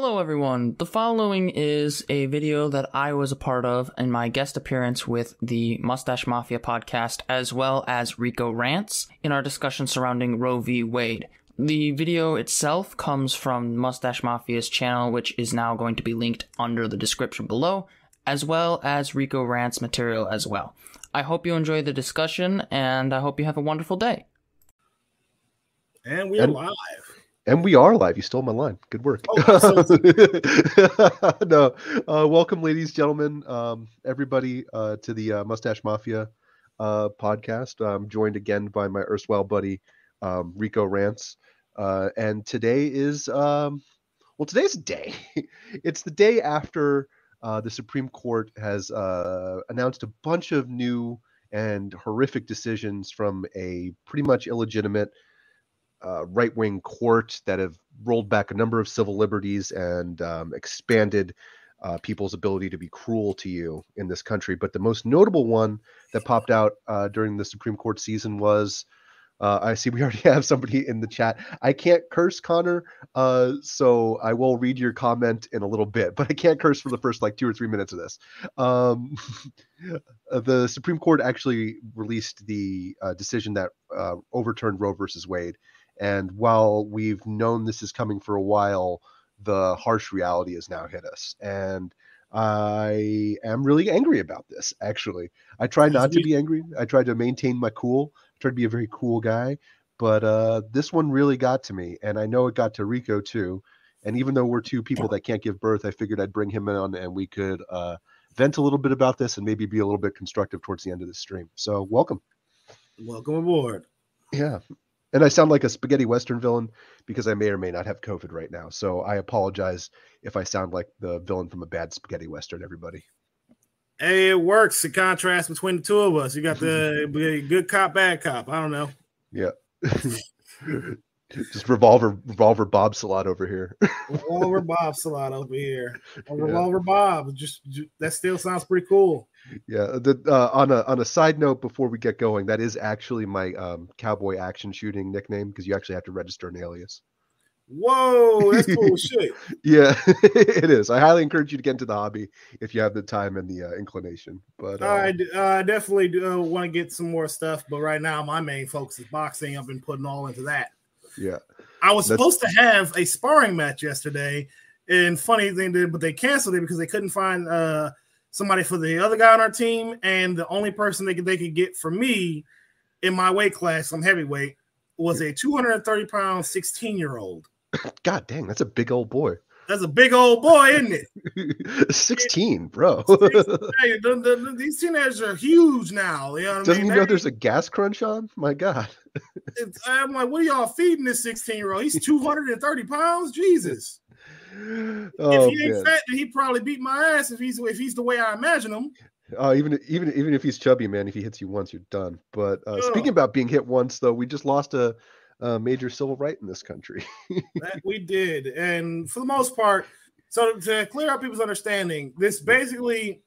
Hello, everyone. The following is a video that I was a part of in my guest appearance with the Mustache Mafia podcast, as well as Rico Rants, in our discussion surrounding Roe v. Wade. The video itself comes from Mustache Mafia's channel, which is now going to be linked under the description below, as well as Rico Rants material as well. I hope you enjoy the discussion, and I hope you have a wonderful day. And we're live. And we are live. You stole my line. Good work. Oh, no, uh, welcome, ladies, gentlemen, um, everybody, uh, to the uh, Mustache Mafia uh, podcast. I'm joined again by my erstwhile buddy um, Rico Rants, uh, and today is um, well, today's a day. it's the day after uh, the Supreme Court has uh, announced a bunch of new and horrific decisions from a pretty much illegitimate uh, right wing court that have rolled back a number of civil liberties and um, expanded uh, people's ability to be cruel to you in this country. But the most notable one that popped out uh, during the Supreme Court season was. Uh, I see we already have somebody in the chat. I can't curse, Conor, uh, so I will read your comment in a little bit, but I can't curse for the first like two or three minutes of this. Um, the Supreme Court actually released the uh, decision that overturned Roe versus Wade, and while we've known this is coming for a while, the harsh reality has now hit us. And I am really angry about this, actually. I try not to be angry. I try to maintain my cool, I try to be a very cool guy. But uh, this one really got to me. And I know it got to Rico too. And even though we're two people that can't give birth, I figured I'd bring him on and we could uh, vent a little bit about this and maybe be a little bit constructive towards the end of the stream. So, welcome. Welcome aboard. Yeah. And I sound like a spaghetti western villain because I may or may not have COVID right now. So I apologize if I sound like the villain from a bad spaghetti western, everybody. Hey, it works. The contrast between the two of us. You got the good cop, bad cop. I don't know. Yeah. Just revolver revolver Bob Salat over here. Revolver Bob Salat over here. Revolver Bob. Just, ju- that still sounds pretty cool. yeah. The, uh, on a on a side note before we get going, that is actually my um, cowboy action shooting nickname because you actually have to register an alias. Whoa, that's cool shit. Yeah, it is. I highly encourage you to get into the hobby if you have the time and the uh, inclination. But uh, I d- uh, definitely uh, want to get some more stuff, but right now my main focus is boxing. I've been putting all into that. Yeah, I was That's- supposed to have a sparring match yesterday, and funny thing did, but they canceled it because they couldn't find uh somebody for the other guy on our team, and the only person they could they could get for me in my weight class, I'm heavyweight, was a 230 pound 16 year old. God dang, that's a big old boy. That's a big old boy, isn't it? 16, bro. Hey, the- the- the- these teenagers are huge now. You know what Doesn't mean? he know there's a gas crunch on? My God. I'm like, what are y'all feeding this 16 year old? He's 230 pounds. Jesus. Oh if he ain't fat, he'd probably beat my ass if he's if he's the way I imagine him. Uh, even even even if he's chubby, man, if he hits you once, you're done. But uh, speaking about being hit once, though, we just lost a, a major civil right in this country. That we did, and for the most part, so to clear up people's understanding, this basically,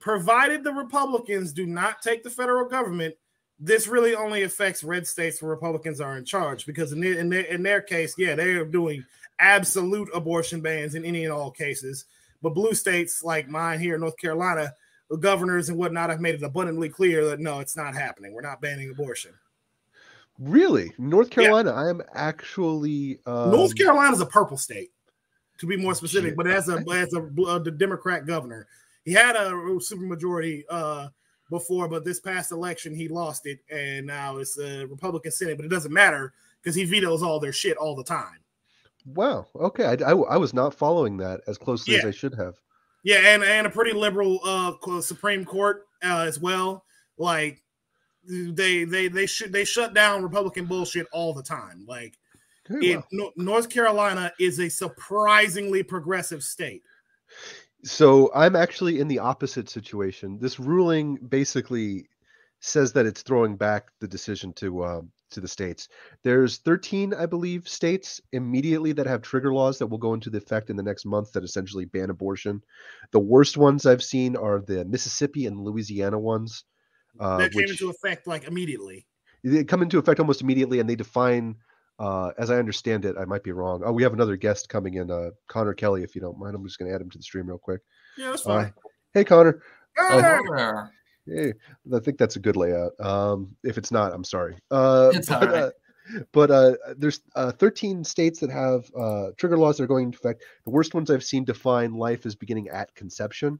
provided the Republicans do not take the federal government, this really only affects red states where Republicans are in charge. Because in their, in their, in their case, yeah, they are doing absolute abortion bans in any and all cases. But blue states like mine here in North Carolina, the governors and whatnot have made it abundantly clear that no, it's not happening. We're not banning abortion. Really, North Yeah. Carolina, I am actually um, North Carolina is a purple state, to be more specific, shit. but as a as a uh, the Democrat governor, he had a supermajority uh, before, but this past election he lost it, and now it's a Republican Senate. But it doesn't matter because he vetoes all their shit all the time. Wow. Okay, I, I, I was not following that as closely as I should have. Yeah, and and a pretty liberal uh Supreme Court uh, as well. Like they they they should they shut down Republican bullshit all the time. Like it, well. Nor- North Carolina is a surprisingly progressive state. So I'm actually in the opposite situation. This ruling basically says that it's throwing back the decision to um, to the states. There's 13, I believe, states immediately that have trigger laws that will go into the effect in the next month that essentially ban abortion. The worst ones I've seen are the Mississippi and Louisiana ones. Uh, that came into effect like immediately. they come into effect almost immediately and they define Uh, as I understand it, I might be wrong. Oh, we have another guest coming in, uh, Conor Kelly. If you don't mind, I'm just going to add him to the stream real quick. Yeah, that's Uh, fine. hey, Conor. Hey! there. Hey, I think that's a good layout. Um, if it's not, I'm sorry. Uh, It's but, all right. uh, but uh, there's uh, 13 states that have uh, trigger laws that are going into effect. The worst ones I've seen define life as beginning at conception,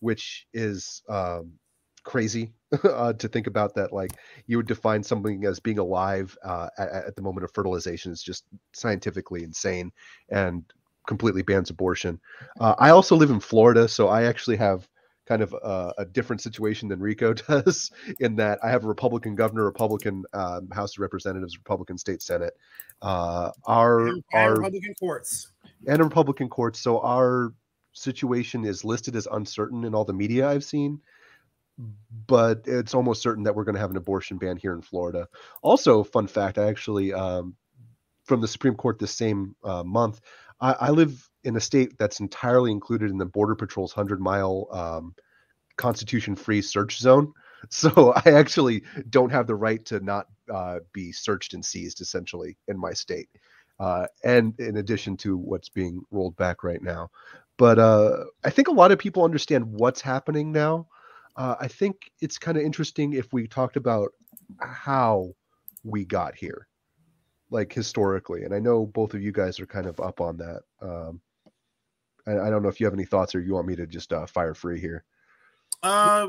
which is um, crazy uh, to think about. That like you would define something as being alive uh, at, at the moment of fertilization is just scientifically insane and completely bans abortion. Uh, I also live in Florida, so I actually have kind of a, a different situation than Rico does in that I have a Republican governor, Republican um, House of Representatives, Republican state Senate. Uh, our And our Republican courts. and a Republican courts So our situation is listed as uncertain in all the media I've seen, but it's almost certain that we're going to have an abortion ban here in Florida. Also, fun fact: I actually, um, from the Supreme Court this same uh, month, I, I live in a state that's entirely included in the Border Patrol's hundred mile um, Constitution-free search zone. So I actually don't have the right to not uh, be searched and seized, essentially, in my state uh, and in addition to what's being rolled back right now. But uh, I think a lot of people understand what's happening now. Uh, I think it's kind of interesting if we talked about how we got here, like historically. And I know both of you guys are kind of up on that. Um, I, I don't know if you have any thoughts or you want me to just uh, fire free here. Uh,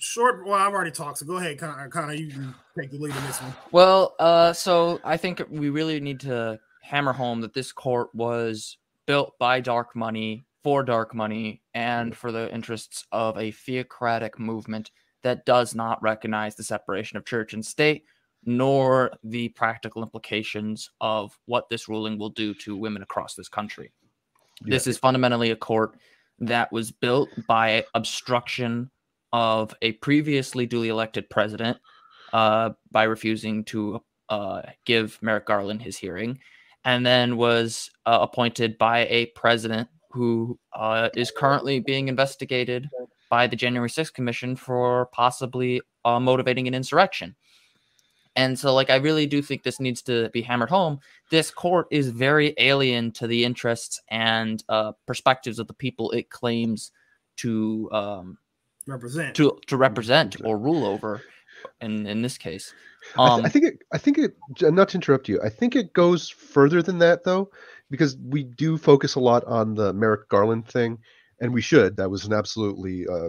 short. Well, I've already talked, so go ahead, Conor. Conor, you can take the lead in this one. Well, uh, so I think we really need to hammer home that this court was built by dark money for dark money and for the interests of a theocratic movement that does not recognize the separation of church and state, nor the practical implications of what this ruling will do to women across this country. This is fundamentally a court that was built by obstruction of a previously duly elected president uh, by refusing to uh, give Merrick Garland his hearing, and then was uh, appointed by a president who uh, is currently being investigated by the January 6th Commission for possibly uh, motivating an insurrection. And so, like, I really do think this needs to be hammered home. This court is very alien to the interests and uh, perspectives of the people it claims to um, Represent. to to represent or rule over. In in this case, I, um, th- I think it. I think it. Not to interrupt you. I think it goes further than that, though, because we do focus a lot on the Merrick Garland thing, and we should. That was an absolutely uh,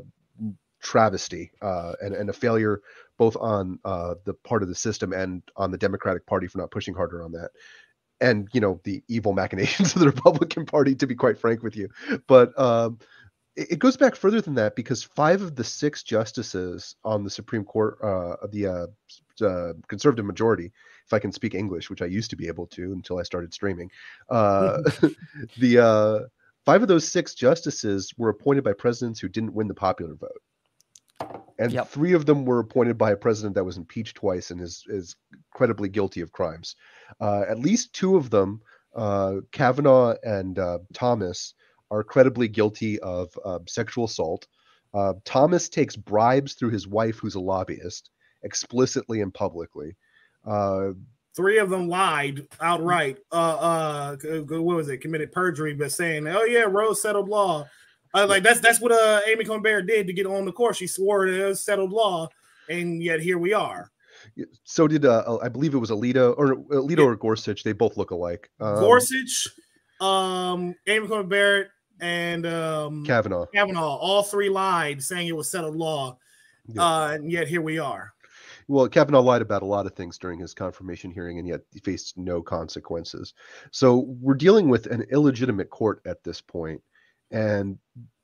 travesty uh, and and a failure both on uh, the part of the system and on the Democratic Party for not pushing harder on that. And you know the evil machinations of the Republican Party, to be quite frank with you, but um, it, it goes back further than that because five of the six justices on the Supreme Court, uh, of the uh, uh, conservative majority, if I can speak English, which I used to be able to until I started streaming, uh, the uh, five of those six justices were appointed by presidents who didn't win the popular vote. And Yep. three of them were appointed by a president that was impeached twice and is, is credibly guilty of crimes. Uh, at least two of them, uh, Kavanaugh and uh, Thomas, are credibly guilty of uh, sexual assault. Uh, Thomas takes bribes through his wife, who's a lobbyist, explicitly and publicly. Uh, Three of them lied outright. Uh, uh, what was it? Committed perjury, but saying, "Oh yeah, Roe's settled law." Uh, like that's that's what uh Amy Barrett did to get on the court. She swore it was settled law, and yet here we are. so did uh, I believe it was Alito or Alito or Gorsuch. They both look alike. Um, Gorsuch, um, Amy Barrett, and um, Kavanaugh. Kavanaugh, all three lied, saying it was settled law, Yeah. uh, and yet here we are. Well, Kavanaugh lied about a lot of things during his confirmation hearing, and yet he faced no consequences. So we're dealing with an illegitimate court at this point, and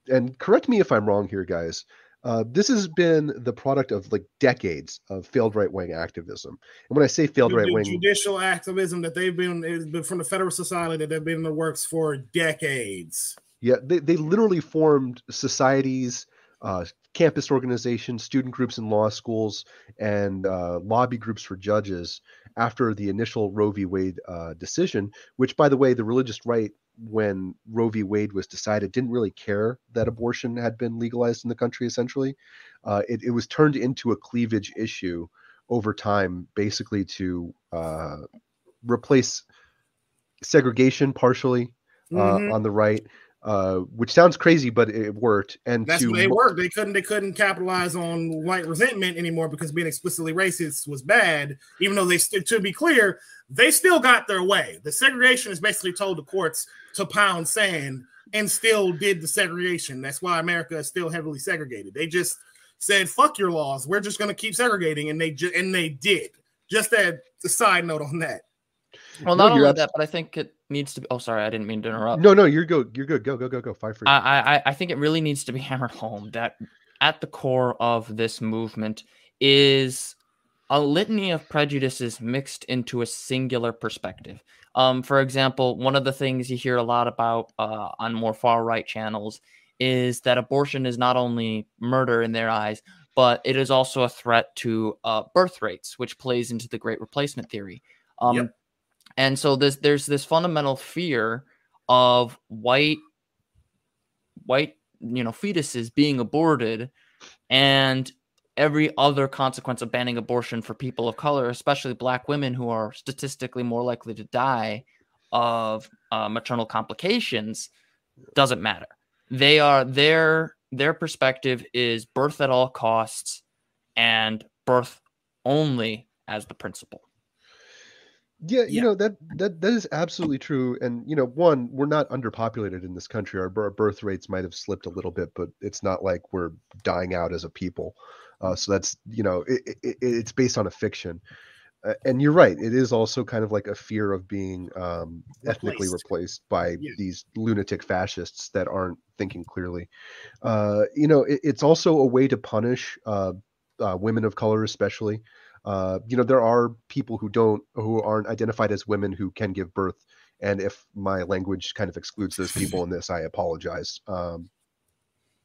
and correct me if I'm wrong here, guys. Uh, this has been the product of like decades of failed right wing activism, and when I say failed right wing, judicial activism that they've been, it's been from the Federalist Society that they've been in the works for decades. Yeah, they, they literally formed societies, uh, campus organizations, student groups in law schools, and uh, lobby groups for judges after the initial Roe v. Wade uh, decision, which, by the way, the religious right, when Roe v. Wade was decided, didn't really care that abortion had been legalized in the country, essentially. Uh, it, it was turned into a cleavage issue over time, basically to uh, replace segregation partially uh, Mhm. on the right, uh, which sounds crazy, but it worked. And That's to what they worked. They couldn't. They couldn't capitalize on white resentment anymore because being explicitly racist was bad. Even though they, to be clear, they still got their way. The segregation is basically told the courts to pound sand and still did the segregation. That's why America is still heavily segregated. They just said, "Fuck your laws. We're just going to keep segregating," and they ju- and they did. Just a, a side note on that. Well, No, not you're only abs- that, but I think it needs to be. Oh, sorry, I didn't mean to interrupt. no, no, you're good. You're good. Go, go, go, go. Five free. I, I, I- I think it really needs to be hammered home that at the core of this movement is a litany of prejudices mixed into a singular perspective. Um, for example, one of the things you hear a lot about uh, on more far right channels is that abortion is not only murder in their eyes, but it is also a threat to uh, birth rates, which plays into the Great Replacement theory. Um, Yep. And so this, there's this fundamental fear of white white you know fetuses being aborted and every other consequence of banning abortion for people of color especially black women who are statistically more likely to die of uh, maternal complications doesn't matter. They are their their perspective is birth at all costs and birth only as the principle Yeah, you Yeah. know that that that is absolutely true. And you know, one, we're not underpopulated in this country. Our, bir- birth rates might have slipped a little bit, but it's not like we're dying out as a people. Uh, so that's you know, it, it, it- it's based on a fiction. Uh, and you're right. It is also kind of like a fear of being um, ethnically Replaced. replaced by Yeah. these lunatic fascists that aren't thinking clearly. Uh, you know, it, it's also a way to punish uh, uh, women of color, especially uh, you know there are people who don't who aren't identified as women who can give birth and if my language kind of excludes those people in this i apologize um,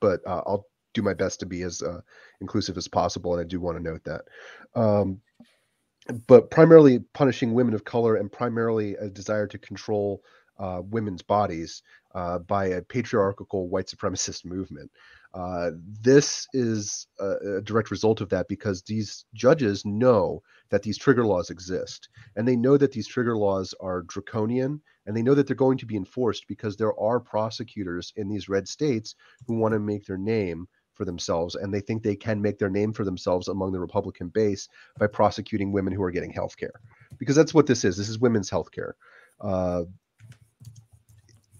but uh, i'll do my best to be as uh, inclusive as possible and i do want to note that um, but primarily punishing women of color and primarily a desire to control uh, women's bodies uh, by a patriarchal white supremacist movement. Uh, this is a, a direct result of that because these judges know that these trigger laws exist and they know that these trigger laws are draconian and they know that they're going to be enforced because there are prosecutors in these red states who want to make their name for themselves and they think they can make their name for themselves among the republican base by prosecuting women who are getting health care because that's what this is. This is women's health care uh,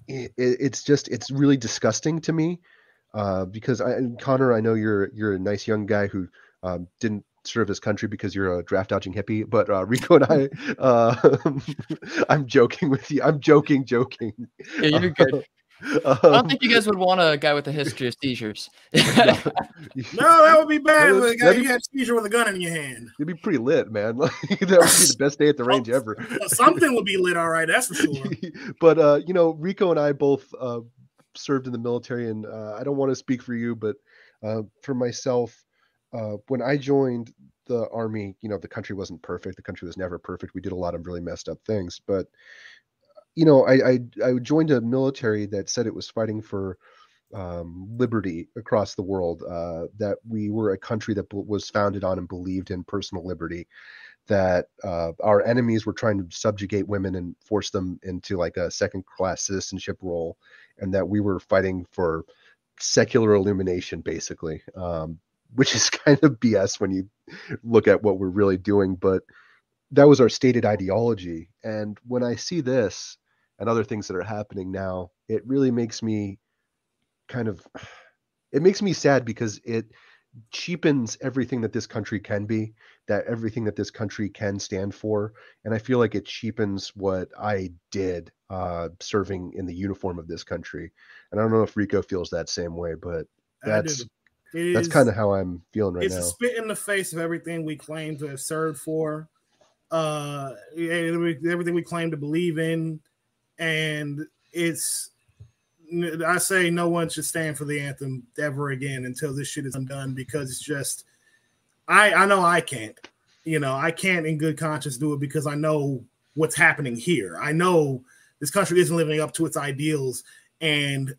it, it's just it's really disgusting to me uh, because I, and Conor, I know you're you're a nice young guy who um, didn't serve his country because you're a draft dodging hippie. But uh, Rico and I, uh, I'm joking with you. I'm joking, joking. yeah you're good i Um, don't think you guys would want a guy with a history of seizures No, that would be bad. That would- with a guy- that'd you be- had a seizure with a gun in your hand. It'd be pretty lit, man. Like, that would be the best day at the range ever. Something would be lit, all right. That's for sure. but uh, you know, Rico and I both uh, served in the military, and uh, I don't want to speak for you, but uh, for myself, uh, when I joined the army, you know, the country wasn't perfect. The country was never perfect. We did a lot of really messed up things, but you know, I I, I joined a military that said it was fighting for um, liberty across the world. Uh, that we were a country that was founded on and believed in personal liberty. That uh, our enemies were trying to subjugate women and force them into like a second-class citizenship role, and that we were fighting for secular illumination, basically. Um, which is kind of BS when you look at what we're really doing, but that was our stated ideology. And when I see this and other things that are happening now, it really makes me kind of it makes me sad because it cheapens everything that this country can be, that everything that this country can stand for, and I feel like it cheapens what I did uh, serving in the uniform of this country. And I don't know if Rico feels that same way, but that's. It that's kind of how I'm feeling right it's now. a spit in the face of everything we claim to have served for, uh, everything we claim to believe in, and it's. I say no one should stand for the anthem ever again until this shit is undone because it's just. I I know I can't, you know, I can't in good conscience do it because I know what's happening here. I know this country isn't living up to its ideals, and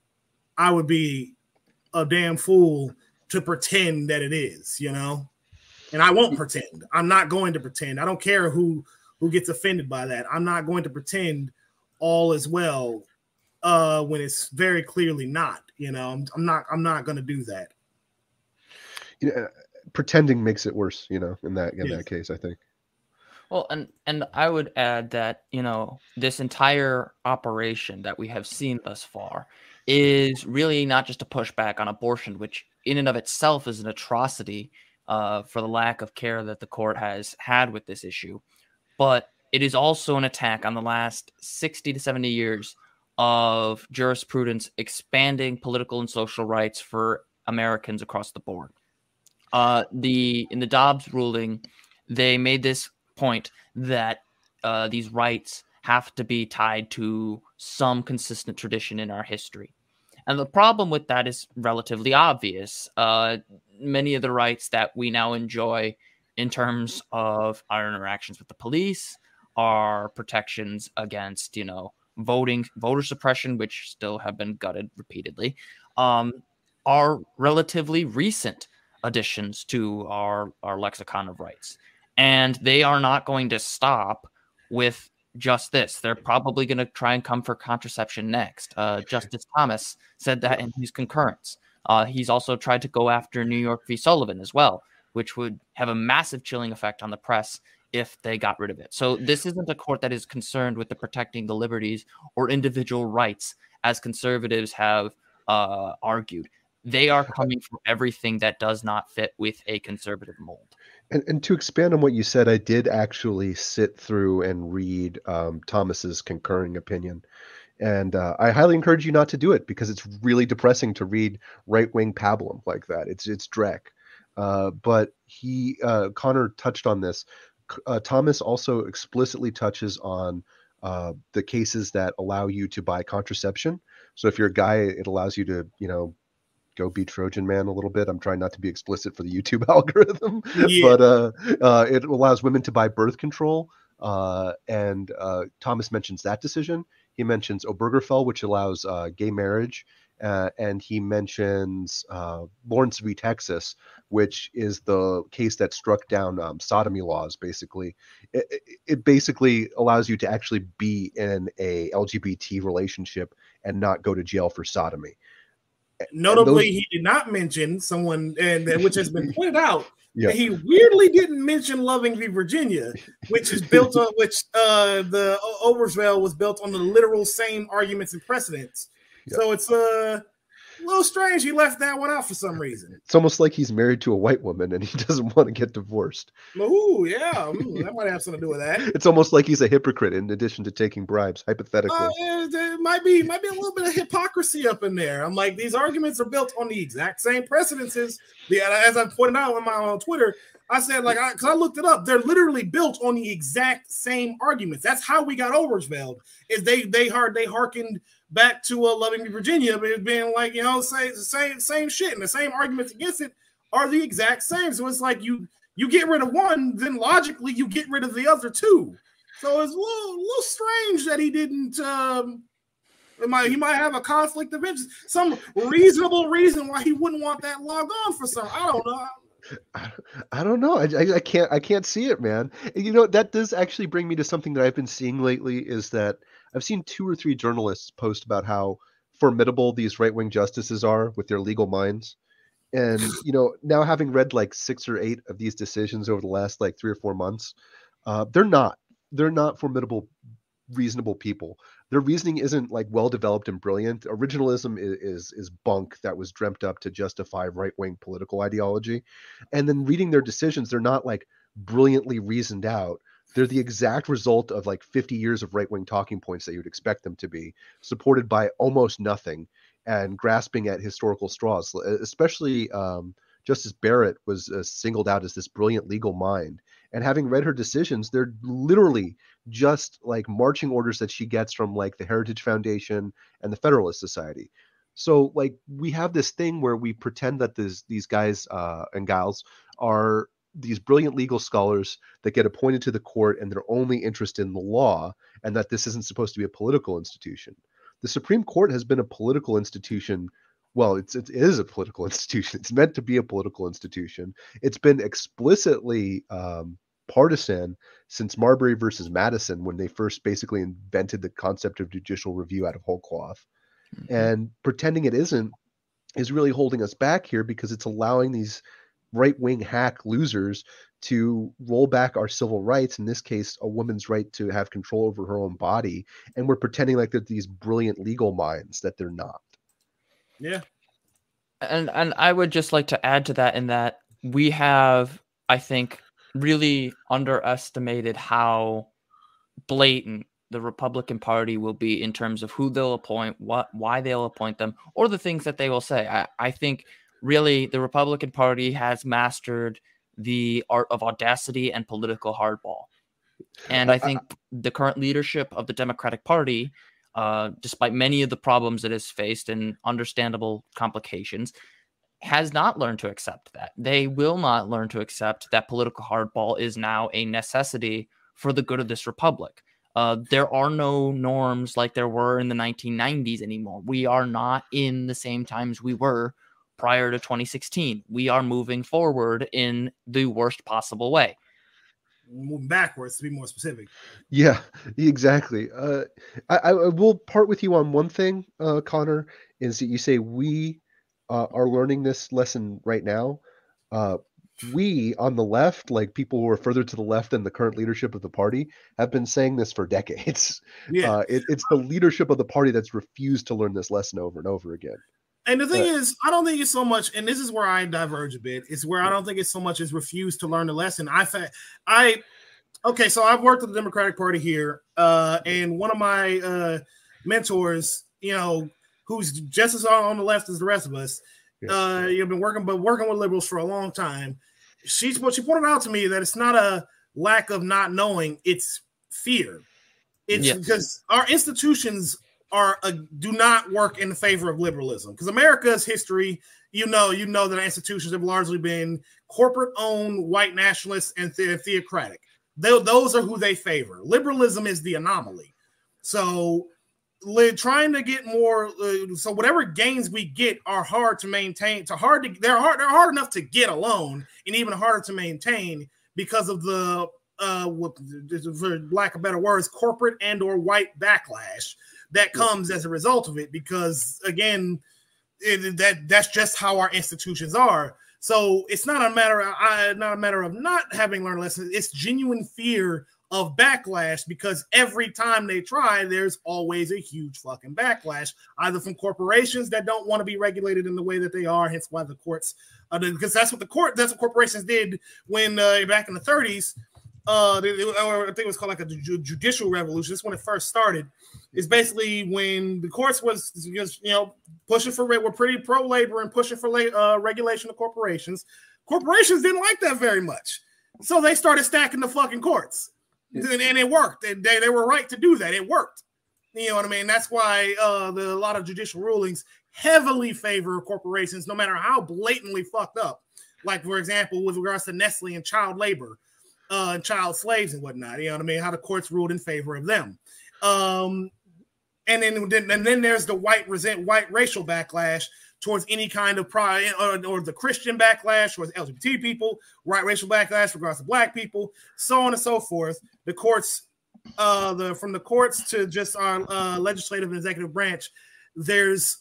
I would be a damn fool to pretend that it is, you know. And I won't pretend. I'm not going to pretend. I don't care who who gets offended by that. I'm not going to pretend all is well uh, when it's very clearly not. You know, I'm, I'm not. I'm not going to do that. You know, pretending makes it worse. You know, in that in yes. that case, I think. Well, and and I would add that you know this entire operation that we have seen thus far is really not just a pushback on abortion, which in and of itself is an atrocity uh, for the lack of care that the court has had with this issue, but it is also an attack on the last 60 to 70 years of jurisprudence expanding political and social rights for Americans across the board. Uh, the in the Dobbs ruling, they made this point that uh, these rights have to be tied to some consistent tradition in our history. And the problem with that is relatively obvious. Uh, many of the rights that we now enjoy in terms of our interactions with the police are protections against, you know, voting, voter suppression, which still have been gutted repeatedly, um, are relatively recent additions to our, our lexicon of rights. And they are not going to stop with just this. They're probably going to try and come for contraception next. Uh, Justice Thomas said that in his concurrence. Uh, he's also tried to go after New York v. Sullivan as well, which would have a massive chilling effect on the press if they got rid of it. So this isn't a court that is concerned with the protecting the liberties or individual rights, as conservatives have uh, argued. They are coming for everything that does not fit with a conservative mold. And, and to expand on what you said, I did actually sit through and read um, Thomas's concurring opinion. And uh, I highly encourage you not to do it because it's really depressing to read right wing pablum like that. It's it's dreck. Uh, but he uh, Conor touched on this. Uh, Thomas also explicitly touches on uh, the cases that allow you to buy contraception. So if you're a guy, it allows you to you know go be Trojan Man a little bit. I'm trying not to be explicit for the YouTube algorithm, yeah. but uh, uh, it allows women to buy birth control. Uh, and uh, Thomas mentions that decision. He mentions Obergefell, which allows uh, gay marriage. Uh, and he mentions uh, Lawrence v. Texas, which is the case that struck down um, sodomy laws. Basically, it, it, basically allows you to actually be in a LGBT relationship and not go to jail for sodomy. Notably, those... he did not mention someone, and which has been pointed out. Yeah. He weirdly didn't mention Loving v. Virginia, which is built on which uh, the Obergefell was built on the literal same arguments and precedents. So it's uh a little strange he left that one out for some reason. It's almost like he's married to a white woman and he doesn't want to get divorced. Ooh, yeah, Ooh, that might have something to do with that. It's almost like he's a hypocrite in addition to taking bribes, hypothetically. Uh, it might be might be a little bit of hypocrisy up in there. I'm like, these arguments are built on the exact same precedences. Yeah, as I pointed out on my on Twitter, I said like I because I looked it up, they're literally built on the exact same arguments. That's how we got Obergefell. Is they they hard they hearkened back to uh, Loving v. Virginia, but it's being like you know say the same same shit and the same arguments against it are the exact same. So it's like you you get rid of one, then logically you get rid of the other two. So it's a little, a little strange that he didn't. Um, might, he might have a conflict of interest, some reasonable reason why he wouldn't want that logged on for some. I don't know. I, don't know. I, I, I, can't I can't see it, man. You know that does actually bring me to something that I've been seeing lately. Is that I've seen two or three journalists post about how formidable these right wing justices are with their legal minds, and you know now having read like six or eight of these decisions over the last like three or four months, uh, they're not they're not formidable reasonable people their reasoning isn't like well developed and brilliant. Originalism is, is, is bunk that was dreamt up to justify right wing political ideology, and then reading their decisions, they're not like brilliantly reasoned out. They're the exact result of like 50 years of right wing talking points that you'd expect them to be, supported by almost nothing and grasping at historical straws. Especially um, Justice Barrett was uh, singled out as this brilliant legal mind and having read her decisions they're literally just like marching orders that she gets from like the heritage foundation and the federalist society so like we have this thing where we pretend that this, these guys uh, and gals are these brilliant legal scholars that get appointed to the court and they're only interested in the law and that this isn't supposed to be a political institution the supreme court has been a political institution well, it's it is a political institution. It's meant to be a political institution. It's been explicitly um, partisan since Marbury versus Madison when they first basically invented the concept of judicial review out of whole cloth. Mm-hmm. And pretending it isn't is really holding us back here because it's allowing these right wing hack losers to roll back our civil rights, in this case, a woman's right to have control over her own body. And we're pretending like they're these brilliant legal minds that they're not. Yeah. And and I would just like to add to that in that we have, I think, really underestimated how blatant the Republican Party will be in terms of who they'll appoint, what why they'll appoint them, or the things that they will say. I, I think really the Republican Party has mastered the art of audacity and political hardball. And I think the current leadership of the Democratic Party, uh, despite many of the problems it has faced and understandable complications, has not learned to accept that. They will not learn to accept that political hardball is now a necessity for the good of this republic. Uh, there are no norms like there were in the 1990s anymore. We are not in the same times we were prior to 2016. We are moving forward in the worst possible way. Moving backwards to be more specific. Yeah, exactly. Uh, I, I will part with you on one thing, uh, Conor, is that you say we uh, are learning this lesson right now. Uh, we on the left, like people who are further to the left than the current leadership of the party, have been saying this for decades. Yeah. Uh, it, it's the leadership of the party that's refused to learn this lesson over and over again. And the thing but, is, I don't think it's so much, and this is where I diverge a bit. It's where I don't think it's so much as refused to learn the lesson. I, I, okay, so I've worked with the Democratic Party here, uh, and one of my uh, mentors, you know, who's just as on the left as the rest of us. Uh, you've been working, but working with liberals for a long time. She's what she pointed out to me that it's not a lack of not knowing; it's fear. It's because our institutions are uh, do not work in favor of liberalism. Because America's history, you know, you know that institutions have largely been corporate-owned, white nationalists, and the- theocratic. They, those are who they favor. Liberalism is the anomaly. So trying to get more uh, so whatever gains we get are hard to maintain to hard to they're hard they're hard enough to get alone and even harder to maintain because of the uh for lack of better words corporate and or white backlash that comes as a result of it because again it, that that's just how our institutions are so it's not a matter of I, not a matter of not having learned lessons it's genuine fear of backlash because every time they try, there's always a huge fucking backlash, either from corporations that don't want to be regulated in the way that they are, hence why the courts, uh, because that's what the court, that's what corporations did when uh, back in the 30s. Uh, or I think it was called like a judicial revolution. This when it first started. Is basically when the courts was just you know pushing for we're pretty pro labor and pushing for uh, regulation of corporations. Corporations didn't like that very much, so they started stacking the fucking courts and, and it worked. And they, they were right to do that. It worked. You know what I mean? That's why uh, the, a lot of judicial rulings heavily favor corporations, no matter how blatantly fucked up. Like, for example, with regards to Nestle and child labor, uh, child slaves and whatnot. You know what I mean? How the courts ruled in favor of them. Um, and then, and then there's the white resent white racial backlash towards any kind of pride or, or, the Christian backlash towards LGBT people, right racial backlash regards to black people, so on and so forth. The courts, uh, the from the courts to just our uh, legislative and executive branch, there's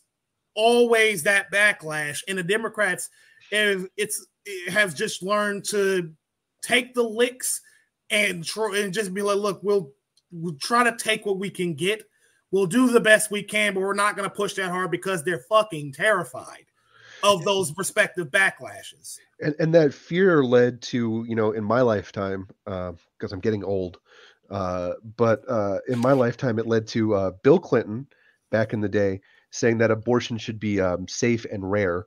always that backlash, and the Democrats, if it's have just learned to take the licks and try and just be like, look, we'll we'll try to take what we can get We'll do the best we can, but we're not going to push that hard because they're fucking terrified of those respective backlashes. And, and that fear led to, you know, in my lifetime, because uh, I'm getting old, uh, but uh, in my lifetime, it led to uh, Bill Clinton back in the day saying that abortion should be um, safe and rare.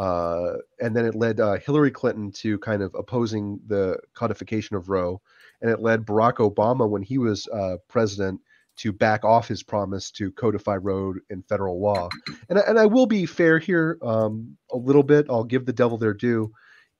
Uh, and then it led uh, Hillary Clinton to kind of opposing the codification of Roe. And it led Barack Obama, when he was president, to back off his promise to codify Roe in federal law. And, and I will be fair here um, a little bit. I'll give the devil their due.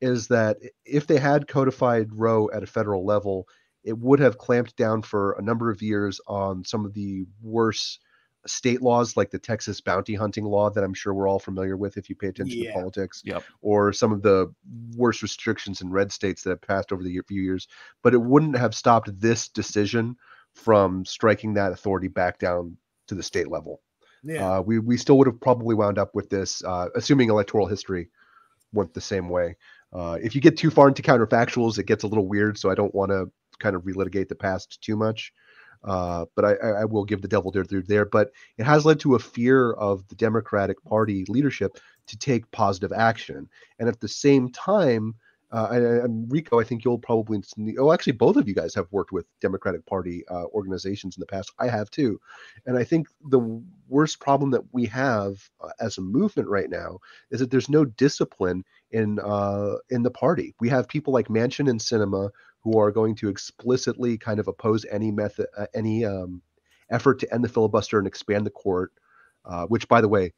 Is that if they had codified Roe at a federal level, it would have clamped down for a number of years on some of the worst state laws like the Texas bounty hunting law that I'm sure we're all familiar with if you pay attention Yeah. to politics, Yep. or some of the worst restrictions in red states that have passed over the year, few years. But it wouldn't have stopped this decision from striking that authority back down to the state level. Yeah. Uh, we we still would have probably wound up with this, uh, assuming electoral history went the same way. Uh, if you get too far into counterfactuals, it gets a little weird. So I don't want to kind of relitigate the past too much. Uh, but I, I will give the devil dare through there. But it has led to a fear of the Democratic Party leadership to take positive action, and at the same time, uh, and Rico, I think you'll probably oh, actually, both of you guys have worked with Democratic Party uh, organizations in the past. I have too, and I think the worst problem that we have uh, as a movement right now is that there's no discipline in uh, in the party. We have people like Manchin and Sinema who are going to explicitly kind of oppose any method, uh, any um, effort to end the filibuster and expand the court. Uh, which, by the way,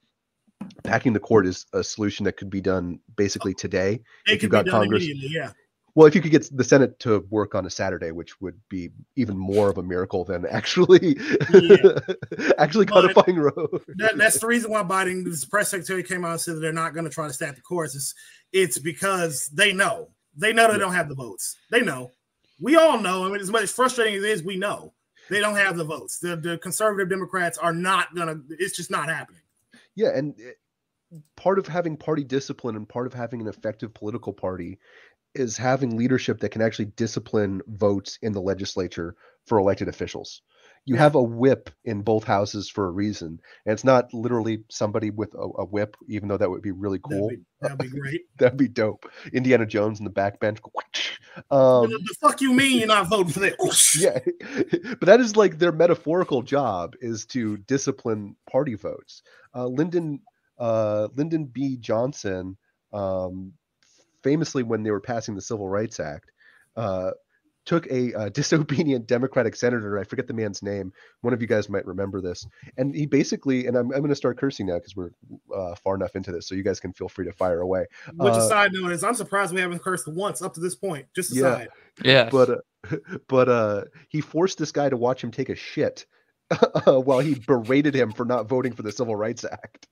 packing the court is a solution that could be done basically today. it if you got Congress-. Yeah. Well, if you could get the Senate to work on a Saturday, which would be even more of a miracle than actually actually But- codifying Roe. That, that's the reason why Biden, this press secretary, came out and said that they're not going to try to stack the courts. It's, it's because they know. They know they don't have the votes. They know. We all know. I mean, as much as frustrating as it is, we know they don't have the votes. The, the conservative Democrats are not going to, it's just not happening. Yeah, and it- part of having party discipline and part of having an effective political party is having leadership that can actually discipline votes in the legislature for elected officials. You have a whip in both houses for a reason, and it's not literally somebody with a, a whip, even though that would be really cool. That'd, be, that'd be great. That'd be dope. Indiana Jones in the backbench. Um, the, the fuck you mean you're not voting for that? yeah but that is like their metaphorical job is to discipline party votes uh lyndon uh lyndon b johnson um famously when they were passing the civil rights act uh took a uh, disobedient democratic senator i forget the man's name one of you guys might remember this and he basically and i'm, I'm going to start cursing now because we're uh, far enough into this so you guys can feel free to fire away Which Uh, a side note is, I'm surprised we haven't cursed once up to this point. Just a Yeah. side. Yeah. but uh, but uh he forced this guy to watch him take a shit while he berated him for not voting for the civil rights act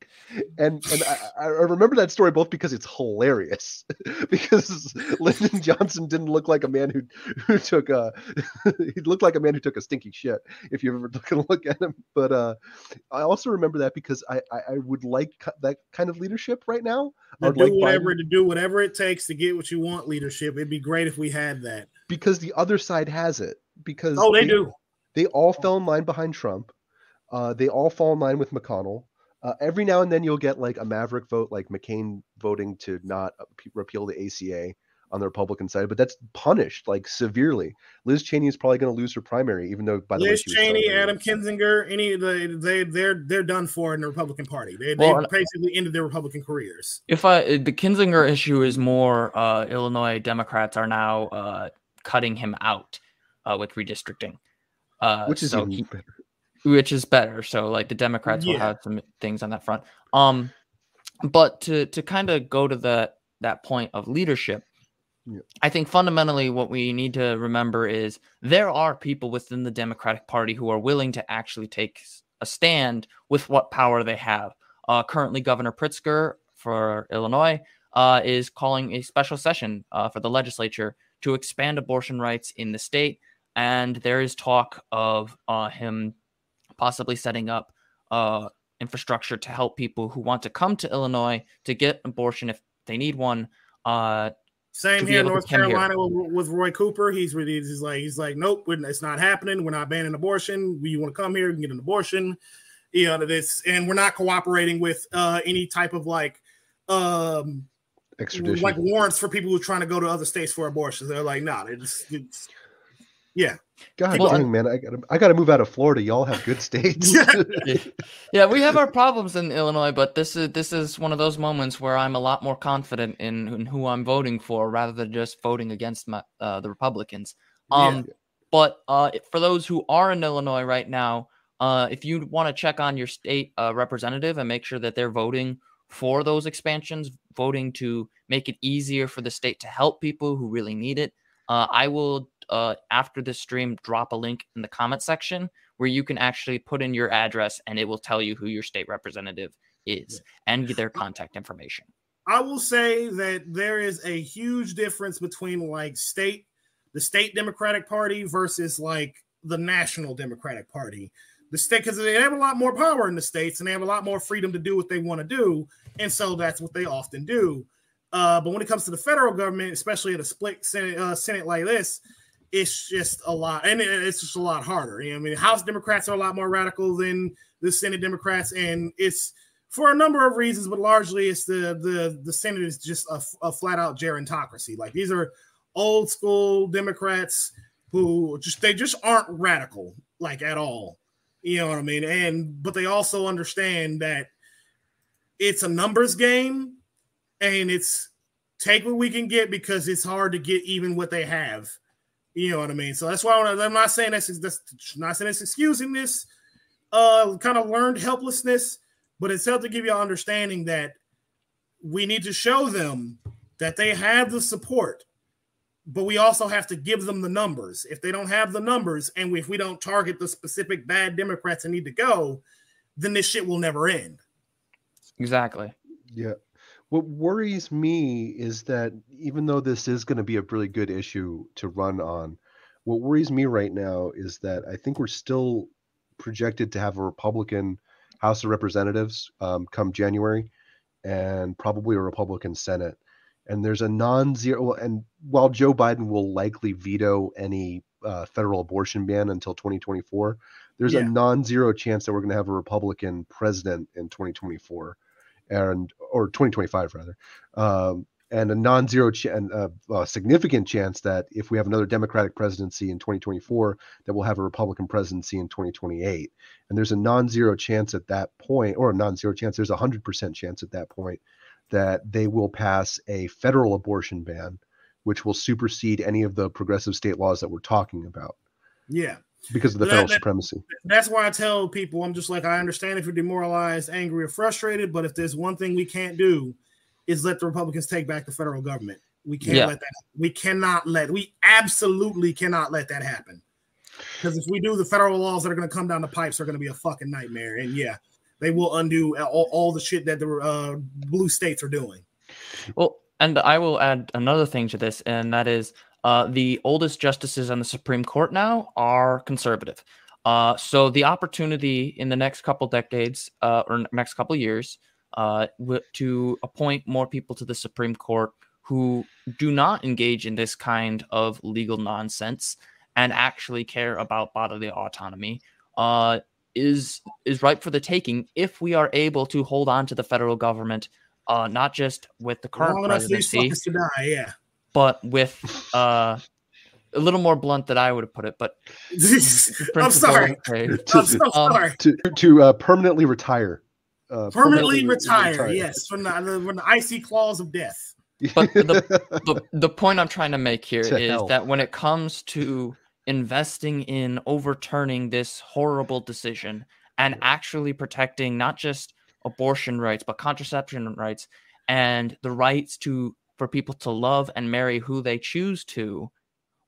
and and I, I remember that story both because it's hilarious because lyndon johnson didn't look like a man who who took a he looked like a man who took a stinky shit if you ever took a look at him but uh i also remember that because i i, I would like that kind of leadership right now To do like whatever Biden- to do whatever it takes to get what you want leadership. It'd be great if we had that. because the other side has it because Oh, they do. They all fell in line behind Trump. Uh, they all fall in line with McConnell. Uh, every now and then you'll get like a maverick vote, like McCain voting to not uh, repeal the ACA on the Republican side, but that's punished like severely. Liz Cheney is probably going to lose her primary, even though by the way Liz she Cheney, celebrating. Adam Kinzinger, any of the they they're they're done for in the Republican Party. They Well, they and- basically ended their Republican careers. If I the Kinzinger issue is more uh, Illinois Democrats are now uh, cutting him out uh, with redistricting, uh, which is so even he- better. which is better. So like the Democrats will have some things on that front. Um, but to to kind of go to that that point of leadership, Yeah. I think fundamentally what we need to remember is there are people within the Democratic Party who are willing to actually take a stand with what power they have. Uh, currently, Governor Pritzker for Illinois uh, is calling a special session uh, for the legislature to expand abortion rights in the state. And there is talk of uh, him possibly setting up uh, infrastructure to help people who want to come to Illinois to get abortion if they need one. Uh, Same here in North come here. Carolina with, with Roy Cooper. He's really he's like he's like nope, it's not happening. We're not banning abortion. You want to come here, you can get an abortion. You know this, and we're not cooperating with uh, any type of like um Extradition. like warrants for people who are trying to go to other states for abortions. They're like, no, nah, it's, it's yeah. God Well, dang, man, I gotta, I gotta move out of Florida. Y'all have good states. yeah, we have our problems in Illinois, but this is this is one of those moments where I'm a lot more confident in, in who I'm voting for rather than just voting against my uh, the Republicans. Um, but uh, for those who are in Illinois right now, uh, if you want to check on your state uh, representative and make sure that they're voting for those expansions, voting to make it easier for the state to help people who really need it, uh, I will uh, after this stream drop a link in the comment section where you can actually put in your address and it will tell you who your state representative is yeah. and their contact information. I will say that there is a huge difference between like state, the state Democratic Party versus like the national Democratic Party. The state, because they have a lot more power in the states and they have a lot more freedom to do what they want to do. And so that's what they often do. Uh, but when it comes to the federal government, especially at a split Senate, uh, Senate like this, it's just a lot, and it's just a lot harder. You know, I mean, House Democrats are a lot more radical than the Senate Democrats, and it's for a number of reasons, but largely it's the the the Senate is just a, a flat out gerontocracy. Like these are old school Democrats who just they just aren't radical like at all. You know what I mean? And but they also understand that it's a numbers game and it's take what we can get because it's hard to get even what they have. You know what I mean? So that's why I'm not saying that's, that's not saying it's excusing this uh kind of learned helplessness but it's helped to give you an understanding that we need to show them that they have the support, but we also have to give them the numbers. If they don't have the numbers, and if we don't target the specific bad Democrats that need to go, then this shit will never end. Exactly. Yeah. What worries me is that even though this is going to be a really good issue to run on, what worries me right now is that I think we're still projected to have a Republican House of Representatives um, come January, and probably a Republican Senate. And there's a non-zero, and while Joe Biden will likely veto any uh, federal abortion ban until 2024, there's yeah. a non-zero chance that we're going to have a Republican president in 2024, and or 2025 rather. Um, and a non-zero ch- and a, a, significant chance that if we have another Democratic presidency in 2024, that we'll have a Republican presidency in 2028. And there's a non-zero chance at that point, or a non-zero chance. There's a hundred percent chance at that point that they will pass a federal abortion ban, which will supersede any of the progressive state laws that we're talking about. Yeah. Because of the federal that, supremacy. That's why I tell people, I'm just like, I understand if you're demoralized, angry, or frustrated, but if there's one thing we can't do is let the Republicans take back the federal government. We can't yeah. let that. We cannot let. We absolutely cannot let that happen. Because if we do, the federal laws that are going to come down the pipes are going to be a fucking nightmare. And yeah, they will undo all, all the shit that the uh, blue states are doing. Well, and I will add another thing to this, and that is uh, the oldest justices on the Supreme Court now are conservative. Uh, so the opportunity in the next couple decades uh, or next couple years uh, to appoint more people to the Supreme Court who do not engage in this kind of legal nonsense and actually care about bodily autonomy uh, is is ripe for the taking if we are able to hold on to the federal government, uh, not just with the current presidency, die, yeah. But with uh, a little more blunt than I would have put it. But I'm sorry, to, I'm so um, sorry. to, to uh, permanently retire uh, permanently, permanently retire, retire. Yes, from the, from the icy claws of death. But the, the, the point I'm trying to make here to is hell. that when it comes to investing in overturning this horrible decision and actually protecting not just abortion rights but contraception rights and the rights to for people to love and marry who they choose to,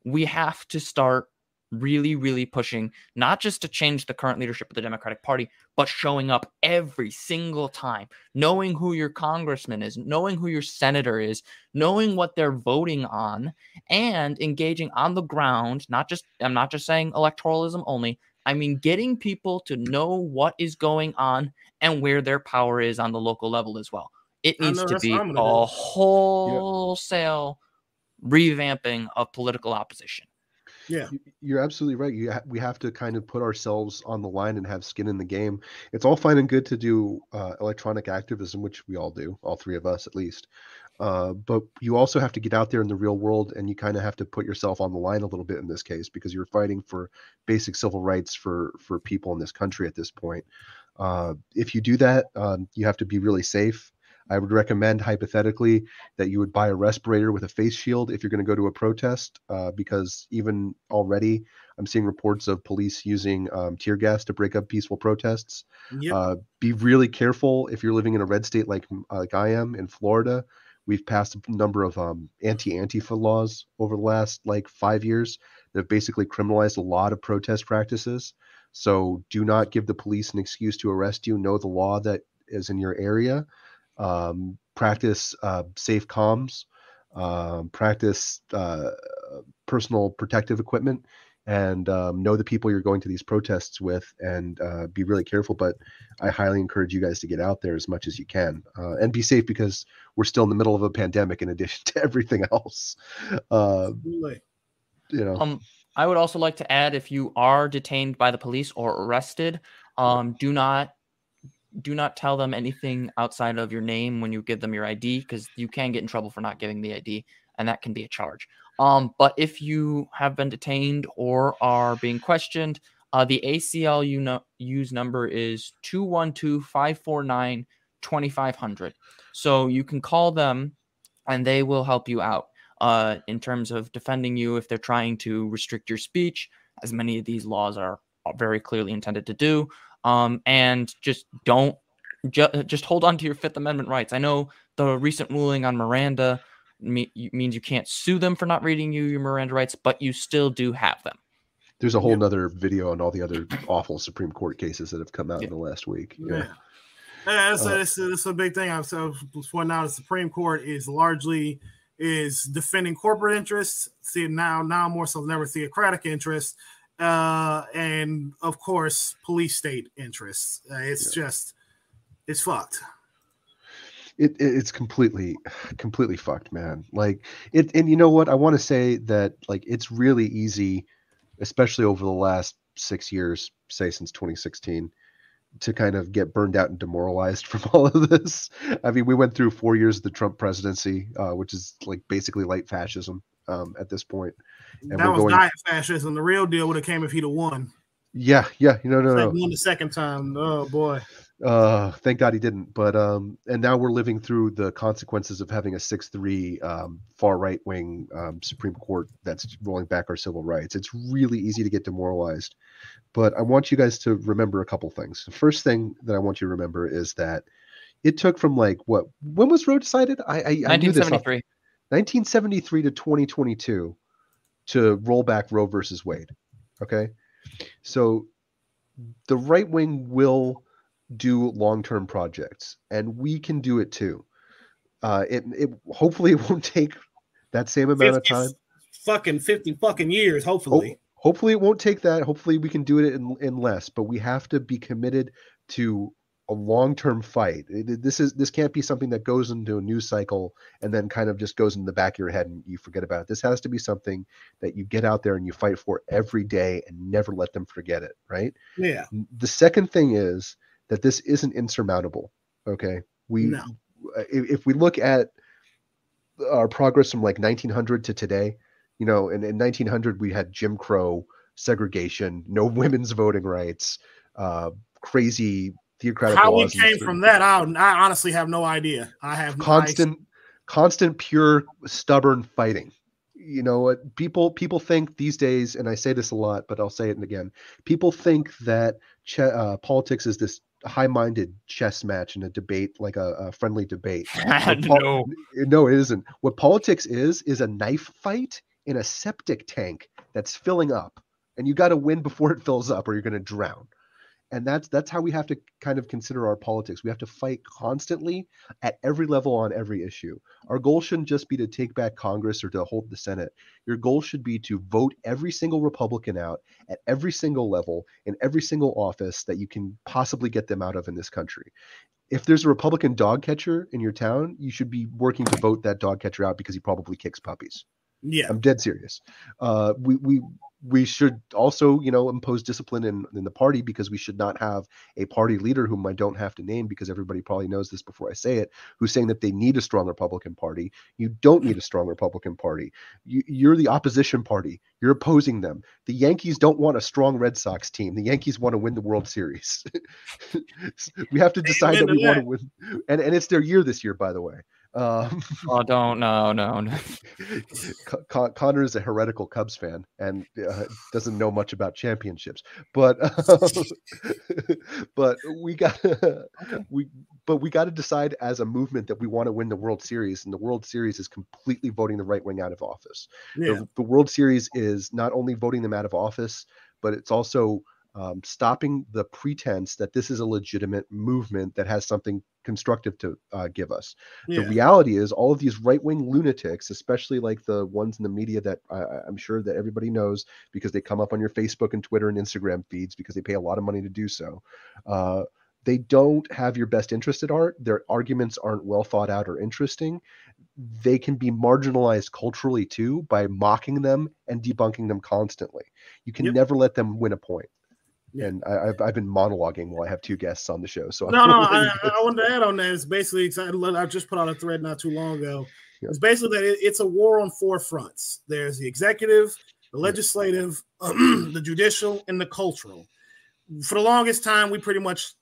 we have to start really, really pushing not just to change the current leadership of the Democratic Party, but showing up every single time, knowing who your congressman is, knowing who your senator is, knowing what they're voting on, and engaging on the ground. Not just, I'm not just saying electoralism only. I mean, getting people to know what is going on and where their power is on the local level as well. It needs to be a wholesale revamping of political opposition. Yeah, you're absolutely right. You ha- we have to kind of put ourselves on the line and have skin in the game. It's all fine and good to do uh, electronic activism, which we all do, all three of us at least. Uh, but you also have to get out there in the real world, and you kind of have to put yourself on the line a little bit in this case because you're fighting for basic civil rights for for people in this country at this point. Uh, if you do that, um, you have to be really safe. I would recommend hypothetically that you would buy a respirator with a face shield if you're going to go to a protest, uh, because even already I'm seeing reports of police using um, tear gas to break up peaceful protests. Yep. Uh, be really careful if you're living in a red state like like I am in Florida. We've passed a number of um, anti-Antifa laws over the last like five years that have basically criminalized a lot of protest practices. So do not give the police an excuse to arrest you. Know the law that is in your area. Um, practice uh, safe comms. Um, practice uh, personal protective equipment and um, know the people you're going to these protests with and uh, be really careful. But I highly encourage you guys to get out there as much as you can uh, and be safe because we're still in the middle of a pandemic in addition to everything else. Uh, you know. Um, I would also like to add if you are detained by the police or arrested, um, do not do not tell them anything outside of your name when you give them your ID because you can get in trouble for not giving the ID and that can be a charge. Um, but if you have been detained or are being questioned, uh, the ACLU no- use number is 212 549 2500. So you can call them and they will help you out uh, in terms of defending you if they're trying to restrict your speech, as many of these laws are very clearly intended to do. Um, and just don't ju- just hold on to your Fifth Amendment rights. I know the recent ruling on Miranda me- means you can't sue them for not reading you your Miranda rights, but you still do have them. There's a whole nother video on all the other awful Supreme Court cases that have come out yeah. in the last week. Yeah. yeah. That's, uh, that's, that's, a big thing. I'm so pointing out the Supreme Court is largely is defending corporate interests, see now now more so than ever theocratic interests, uh, and of course police state interests. Uh, it's yeah. just it's fucked. It, it's completely completely fucked man. Like it and you know what? I want to say that like it's really easy especially over the last six years say since 2016 to kind of get burned out and demoralized from all of this. I mean we went through four years of the trump presidency uh, which is like basically light fascism um, at this point and that was going... diet fascism the real deal would have came if he'd have won yeah yeah you know no no, no. won the second time oh boy uh, thank God he didn't. But um, and now we're living through the consequences of having a six-three um, far right wing um, Supreme Court that's rolling back our civil rights. It's really easy to get demoralized. But I want you guys to remember a couple things. The first thing that I want you to remember is that it took from like what when was Roe decided? I, I 1973. 1973 to 2022 to roll back Roe versus Wade. Okay, so the right wing will do long-term projects and we can do it too. Uh it, it hopefully it won't take that same amount of time. fucking 50 fucking years hopefully. Ho- hopefully it won't take that. Hopefully we can do it in, in less but we have to be committed to a long-term fight it, this is this can't be something that goes into a news cycle and then kind of just goes in the back of your head and you forget about it this has to be something that you get out there and you fight for every day and never let them forget it right yeah the second thing is that this isn't insurmountable. Okay, we no. if, if we look at our progress from like 1900 to today, you know, in, in 1900 we had Jim Crow, segregation, no women's voting rights, uh, crazy theocratic. How we came from that, I, I honestly have no idea. I have constant, constant, pure, stubborn fighting you know what people people think these days and i say this a lot but i'll say it again people think that ch- uh, politics is this high-minded chess match and a debate, like a, a friendly debate. no. no, it isn't. What politics is is a knife fight in a septic tank that's filling up, and you got to win before it fills up, or you're going to drown and that's that's how we have to kind of consider our politics. We have to fight constantly at every level on every issue. Our goal shouldn't just be to take back congress or to hold the senate. Your goal should be to vote every single republican out at every single level in every single office that you can possibly get them out of in this country. If there's a republican dog catcher in your town you should be working to vote that dog catcher out because he probably kicks puppies yeah i'm dead serious uh, we we we should also, you know, impose discipline in, in the party because we should not have a party leader whom I don't have to name because everybody probably knows this before I say it, who's saying that they need a strong Republican Party. You don't need a strong Republican Party. You, you're the opposition party. You're opposing them. The Yankees don't want a strong Red Sox team. The Yankees want to win the World Series. we have to decide that we want to win, and and it's their year this year, by the way. Um, oh, don't no no no. Con- Conor is a heretical Cubs fan and uh, doesn't know much about championships, but uh, but we got we but we got to decide as a movement that we want to win the World Series, and the World Series is completely voting the right wing out of office. Yeah. The, the World Series is not only voting them out of office, but it's also um, stopping the pretense that this is a legitimate movement that has something constructive to uh, give us. Yeah. The reality is, all of these right wing lunatics, especially like the ones in the media that I, I'm sure that everybody knows because they come up on your Facebook and Twitter and Instagram feeds because they pay a lot of money to do so. Uh, they don't have your best interest at heart. Their arguments aren't well thought out or interesting. They can be marginalized culturally too by mocking them and debunking them constantly. You can yep. never let them win a point. And I, have I've been monologuing while I have two guests on the show. So no, no, I, I wanted to add on that. It's basically I just put out a thread not too long ago. Yeah. It's basically that it's a war on four fronts. There's the executive, the legislative, the judicial, and the cultural. For the longest time, we pretty much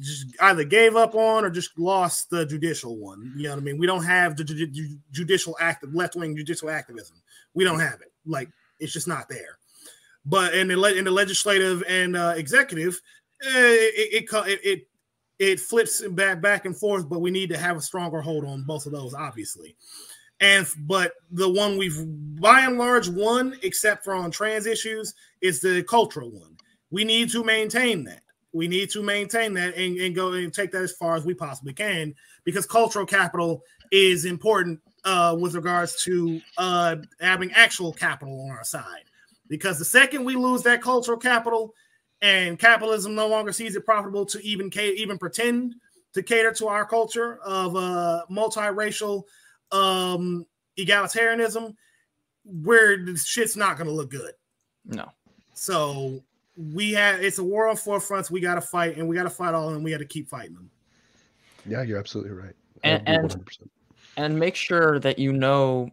just either gave up on or just lost the judicial one. You know what I mean? We don't have the ju- judicial active left wing judicial activism. We don't have it. Like it's just not there. But in the in the legislative and uh, executive, eh, it, it it it flips back back and forth. But we need to have a stronger hold on both of those, obviously. And but the one we've by and large won, except for on trans issues, is the cultural one. We need to maintain that. We need to maintain that and, and go and take that as far as we possibly can because cultural capital is important uh, with regards to uh, having actual capital on our side. Because the second we lose that cultural capital and capitalism no longer sees it profitable to even even pretend to cater to our culture of uh, multiracial um, egalitarianism, where the shit's not going to look good. No. So we have it's a war on four fronts. We got to fight, and we got to fight all, and we got to keep fighting them. Yeah, you're absolutely right. And, and, and make sure that you know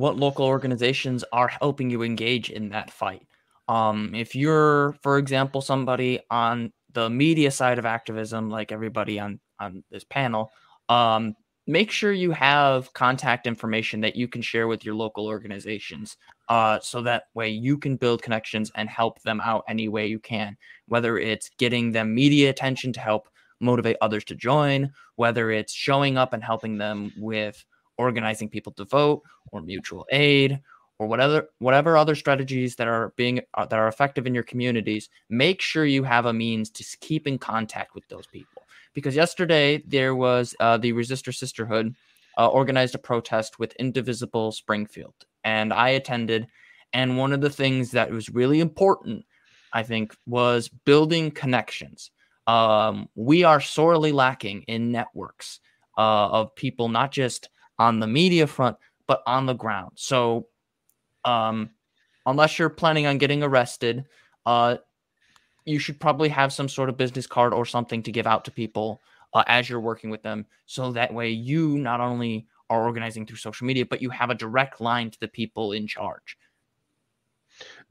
what local organizations are helping you engage in that fight. Um, if you're, for example, somebody on the media side of activism, like everybody on on this panel, um, make sure you have contact information that you can share with your local organizations, uh, so that way you can build connections and help them out any way you can. Whether it's getting them media attention to help motivate others to join, whether it's showing up and helping them with organizing people to vote or mutual aid or whatever whatever other strategies that are being uh, that are effective in your communities make sure you have a means to keep in contact with those people. Because yesterday there was uh, the resistor sisterhood uh, organized a protest with indivisible springfield. And i attended and one of the things that was really important i think was building connections. Um, we are sorely lacking in networks uh, of people not just on the media front, but on the ground. So, um, unless you're planning on getting arrested, uh, you should probably have some sort of business card or something to give out to people uh, as you're working with them. So that way, you not only are organizing through social media, but you have a direct line to the people in charge.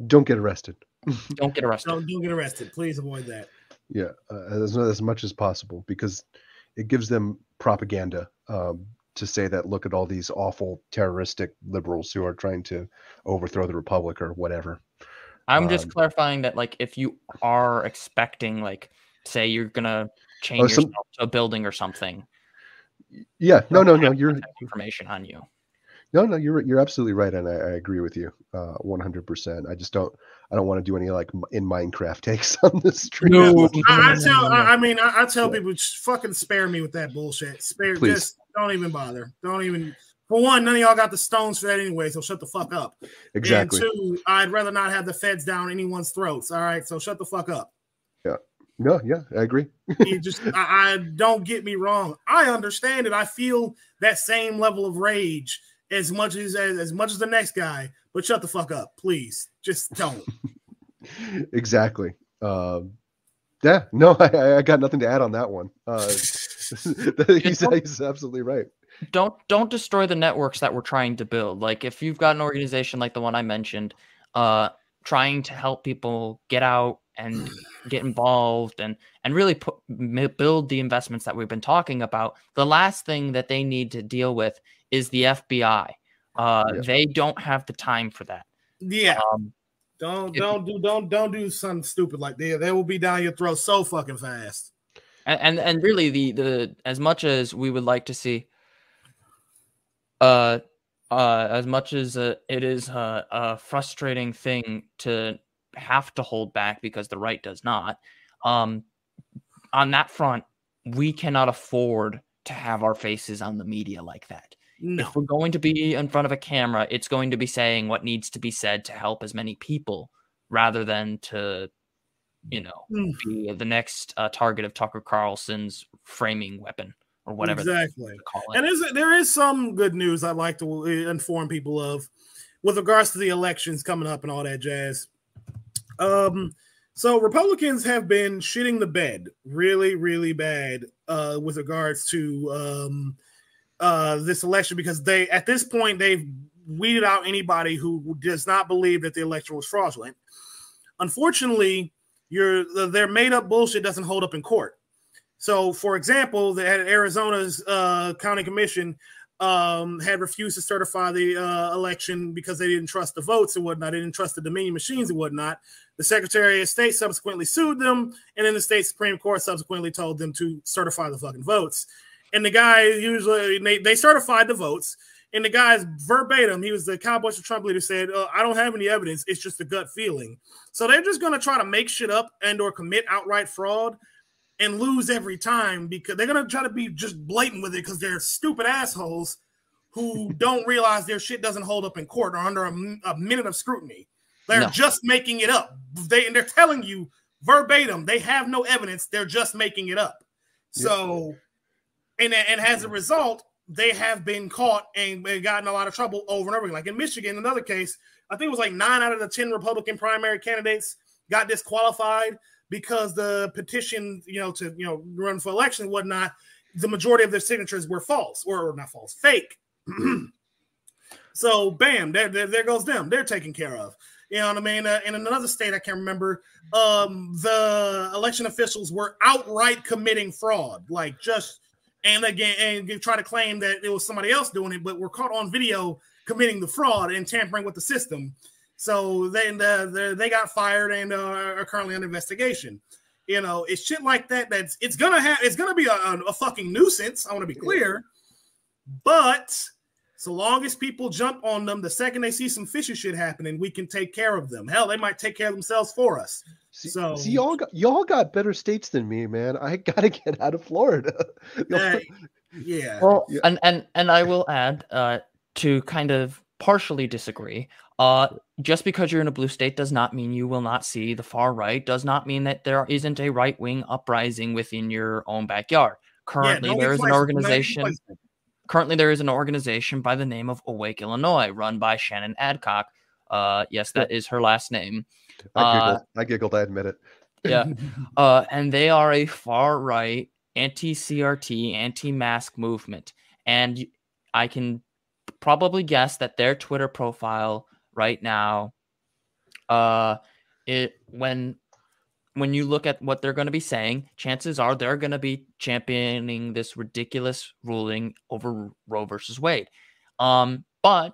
Don't get arrested. don't get arrested. Don't, don't, get arrested. Please avoid that. Yeah, uh, as, as much as possible because it gives them propaganda. Um, to say that look at all these awful terroristic liberals who are trying to overthrow the republic or whatever. I'm um, just clarifying that like if you are expecting like say you're gonna change oh, some, yourself to a building or something. Yeah, no, no, no. You're information on you. No, no, you're you're absolutely right, and I, I agree with you, uh, one hundred percent. I just don't, I don't want to do any like in Minecraft takes on the stream. No, I, I tell, I, I mean, I, I tell yeah. people, fucking spare me with that bullshit. Spare, Please. just don't even bother. Don't even. For one, none of y'all got the stones for that anyway, so shut the fuck up. Exactly. And two, I'd rather not have the feds down anyone's throats. All right, so shut the fuck up. Yeah. No, yeah, I agree. you just, I, I don't get me wrong. I understand it. I feel that same level of rage as much as, as as much as the next guy. But shut the fuck up, please. Just don't. exactly. Um, yeah, no, I, I got nothing to add on that one. Uh, he's, he's absolutely right. Don't don't destroy the networks that we're trying to build. Like if you've got an organization like the one I mentioned, uh, trying to help people get out and get involved and and really put, build the investments that we've been talking about. The last thing that they need to deal with is the FBI. Uh, yeah. They don't have the time for that. Yeah. Um, don't don't do don't don't do something stupid like that. They will be down your throat so fucking fast. And, and and really the the as much as we would like to see uh uh as much as uh, it is a, a frustrating thing to have to hold back because the right does not. Um, on that front, we cannot afford to have our faces on the media like that. No. If we're going to be in front of a camera, it's going to be saying what needs to be said to help as many people rather than to, you know, Mm. be the next uh, target of Tucker Carlson's framing weapon or whatever Exactly. And is there is some good news I'd like to uh, inform people of with regards to the elections coming up and all that jazz. Um, so Republicans have been shitting the bed really, really bad uh, with regards to um, uh, this election because they, at this point, they've weeded out anybody who does not believe that the election was fraudulent. Unfortunately, your their made up bullshit doesn't hold up in court. So, for example, the Arizona's uh, county commission um, had refused to certify the uh, election because they didn't trust the votes and whatnot. They didn't trust the Dominion machines and whatnot. The Secretary of State subsequently sued them, and then the state Supreme Court subsequently told them to certify the fucking votes. And the guy usually they, they certified the votes, and the guy's verbatim. He was the Cowboys for Trump leader. Said, uh, "I don't have any evidence. It's just a gut feeling." So they're just going to try to make shit up and or commit outright fraud and lose every time because they're gonna try to be just blatant with it because they're stupid assholes who don't realize their shit doesn't hold up in court or under a, a minute of scrutiny. They're No. just making it up. They and they're telling you verbatim they have no evidence. They're just making it up. So, and and as a result, they have been caught and gotten a lot of trouble over and over again. Like in Michigan, another case, I think it was like nine out of the ten Republican primary candidates got disqualified because the petition, you know, to you know run for election and whatnot, the majority of their signatures were false or not false, fake. so bam, there, there, there goes them. They're taken care of. You know what I mean? Uh, in another state, I can't remember. Um, the election officials were outright committing fraud, like just and again, and try to claim that it was somebody else doing it, but were caught on video committing the fraud and tampering with the system. So then uh, they they got fired and uh, are currently under investigation. You know, it's shit like that. That's it's gonna have it's gonna be a, a fucking nuisance. I want to be clear, but so long as people jump on them, the second they see some fishy shit happening, we can take care of them. Hell, they might take care of themselves for us. See, So- see, y'all got y'all got better states than me, man. I gotta get out of Florida. Y'all- Uh, yeah. Well, Yeah. and and and I will add uh, to kind of partially disagree. Uh, just because you're in a blue state does not mean you will not see the far right. Does not mean that there isn't a right wing uprising within your own backyard. Currently, don't there get is an twice- don't organization. Currently, there is an organization by the name of Awake Illinois, run by Shannon Adcock. Uh, yes, that is her last name. I Uh, giggled. I giggled. I admit it. Yeah. Uh, and they are a far right anti CRT, anti mask movement. And I can probably guess that their Twitter profile right now, uh, it when when you look at what they're going to be saying, chances are they're going to be championing this ridiculous ruling over Roe versus Wade. Um, but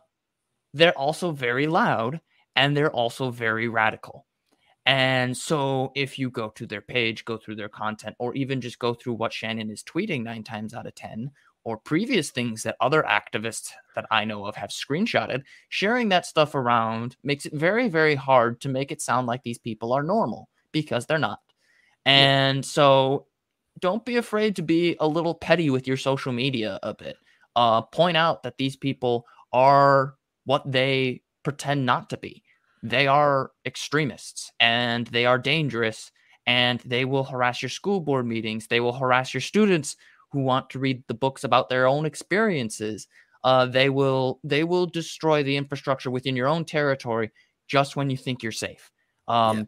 they're also very loud and they're also very radical. And so if you go to their page, go through their content, or even just go through what Shannon is tweeting nine times out of 10, or previous things that other activists that I know of have screenshotted, sharing that stuff around makes it very, very hard to make it sound like these people are normal because they're not. And so don't be afraid to be a little petty with your social media a bit. Uh, point out that these people are what they pretend not to be. They are extremists and they are dangerous and they will harass your school board meetings. They will harass your students who want to read the books about their own experiences. Uh, they will they will destroy the infrastructure within your own territory just when you think you're safe. Um,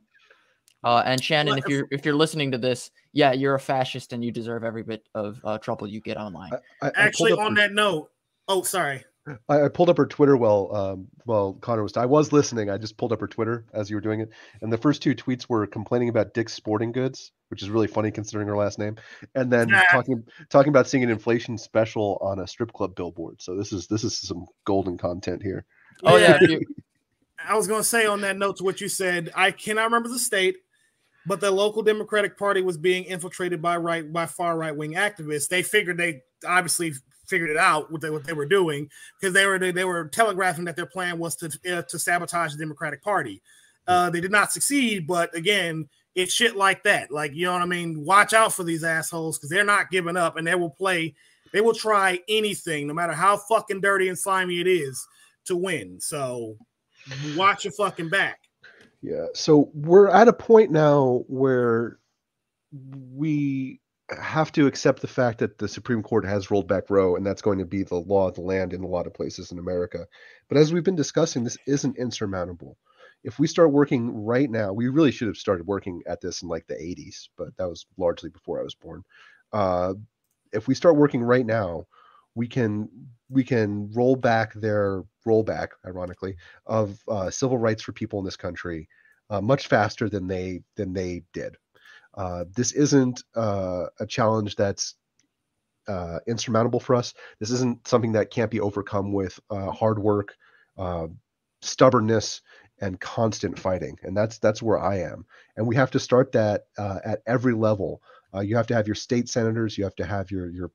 uh, and shannon Well, if you're if you're listening to this yeah you're a fascist and you deserve every bit of uh, trouble you get online I, I Actually, pulled on her- that note, oh, sorry. I, I pulled up her Twitter while um, while Conor was. I was listening. I just pulled up her Twitter as you were doing it, and the first two tweets were complaining about Dick's Sporting Goods, which is really funny considering her last name, and then talking talking about seeing an inflation special on a strip club billboard. So this is this is some golden content here. oh yeah I was going to say on that note to what you said, I cannot remember the state, but the local Democratic Party was being infiltrated by right by far right wing activists. They figured they obviously figured it out what they what they were doing because they were they were telegraphing that their plan was to uh, to sabotage the Democratic Party. Uh, they did not succeed, but again, it's shit like that. Like, you know what I mean? Watch out for these assholes because they're not giving up and they will play, they will try anything, no matter how fucking dirty and slimy it is, to win. So watch your fucking back. Yeah. So we're at a point now where we have to accept the fact that the Supreme Court has rolled back Roe, and that's going to be the law of the land in a lot of places in America. But as we've been discussing, this isn't insurmountable. If we start working right now, we really should have started working at this in like the 80s, but that was largely before I was born. Uh, if we start working right now, we can we can roll back their rollback, ironically, of uh, civil rights for people in this country uh, much faster than they than they did. Uh, this isn't uh, a challenge that's uh, insurmountable for us. This isn't something that can't be overcome with uh, hard work, stubbornness, and constant fighting. And that's that's where I am. And we have to start that at every level. you have to have your state senators. You have to have your your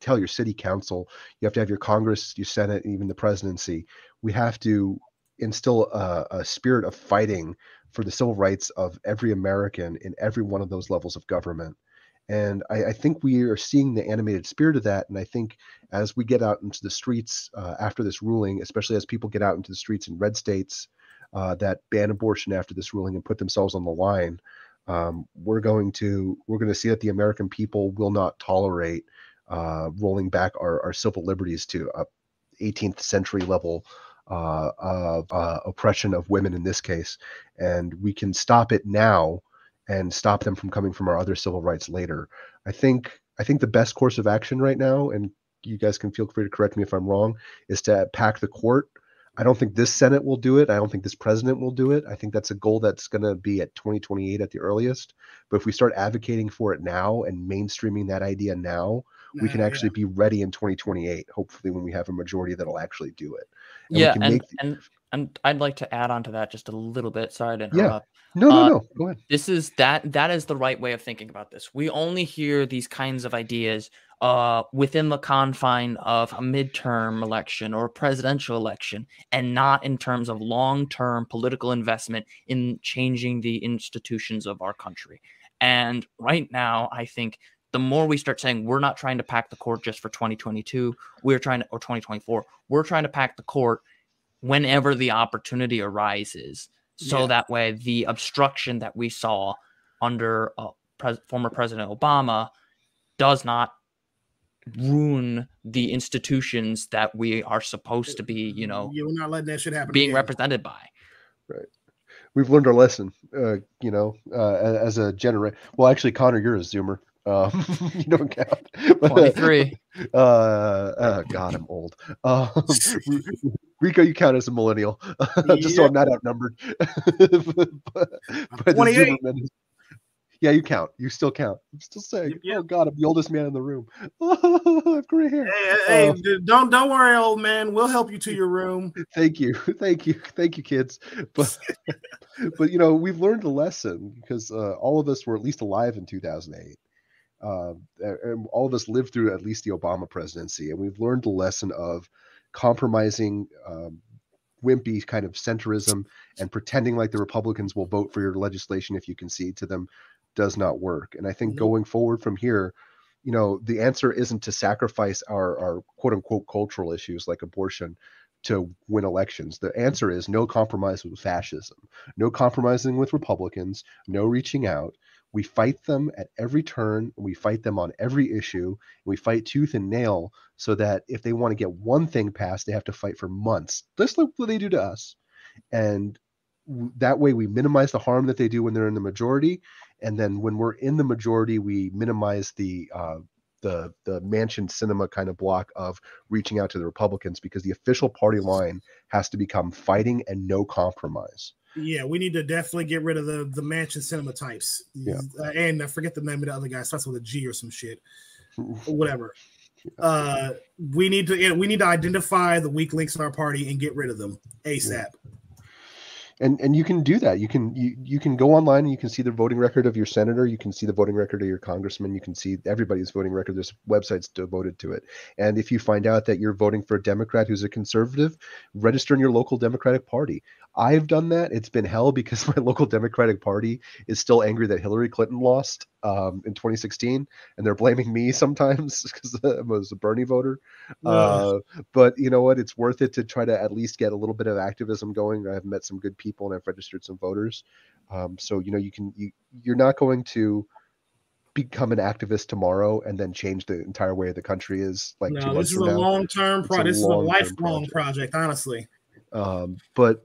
tell your city council. You have to have your Congress, your Senate, and even the presidency. We have to instill a, a spirit of fighting for the civil rights of every American in every one of those levels of government. And I, I, think we are seeing the animated spirit of that. And I think as we get out into the streets uh, after this ruling, especially as people get out into the streets in red states uh, that ban abortion after this ruling and put themselves on the line, um, we're going to we're going to see that the American people will not tolerate uh, rolling back our, our civil liberties to a 18th century level uh, of uh, oppression of women in this case, and we can stop it now and stop them from coming from our other civil rights later. I think I think the best course of action right now, and you guys can feel free to correct me if I'm wrong, is to pack the court. I don't think this Senate will do it. I don't think this president will do it. I think that's a goal that's going to be at 2028 at the earliest. But if we start advocating for it now and mainstreaming that idea now, we can actually yeah. be ready in 2028 hopefully when we have a majority that'll actually do it and yeah and, the... and and i'd like to add on to that just a little bit sorry to interrupt yeah. no no uh, no go ahead this is that that is the right way of thinking about this we only hear these kinds of ideas uh, within the confine of a midterm election or a presidential election, and not in terms of long term political investment in changing the institutions of our country. And right now, I think the more we start saying we're not trying to pack the court just for 2022, we're trying to, or 2024, we're trying to pack the court whenever the opportunity arises. So yeah. that way, the obstruction that we saw under uh, pres- former President Obama does not ruin the institutions that we are supposed to be, you know, you're not letting that shit happen. Being again. represented by. Right. We've learned our lesson, uh, you know, uh, as a generation. Well, actually, Conor, you're a Zoomer. Um, you don't count. But, 23. Uh, uh, God, I'm old. Um, Rico, you count as a millennial, just so I'm not outnumbered. but, but 28. Yeah, you count. You still count. I'm still saying, oh God, I'm the oldest man in the room. I have gray hair. Hey, hey uh, don't don't worry, old man. We'll help you to your room. Thank you, thank you, thank you, kids. But but you know, we've learned a lesson because uh, all of us were at least alive in 2008 uh, and all of us lived through at least the Obama presidency, and we've learned the lesson of compromising um, wimpy kind of centrism and pretending like the Republicans will vote for your legislation if you concede to them does not work. And I think mm-hmm. going forward from here, you know, the answer isn't to sacrifice our, our quote unquote cultural issues like abortion to win elections. The answer is no compromise with fascism, no compromising with Republicans, no reaching out, we fight them at every turn. We fight them on every issue. We fight tooth and nail so that if they want to get one thing passed, they have to fight for months, like what they do to us. And that way we minimize the harm that they do when they're in the majority. And then when we're in the majority, we minimize the uh, the the Manchin Sinema kind of block of reaching out to the Republicans because the official party line has to become fighting and no compromise. Yeah, we need to definitely get rid of the the Manchin Sinema types. Yeah. Uh, and I forget the name of the other guy. Starts with a G or some shit, whatever. Uh, we need to we need to identify the weak links in our party and get rid of them ASAP. And and you can do that. You can you, you can go online and you can see the voting record of your senator. You can see the voting record of your congressman. You can see everybody's voting record. There's websites devoted to it. And if you find out that you're voting for a democrat who's a conservative register in your local democratic party. I've done that. It's been hell because my local democratic party is still angry that hillary clinton lost um, in 2016 and they're blaming me sometimes because i was a bernie voter uh, but you know what it's worth it to try to at least get a little bit of activism going i've met some good people and I've registered some voters. Um, so you know you can you you're not going to become an activist tomorrow and then change the entire way the country is like no, this is a long term project. This is a lifelong project. project, honestly. Um, but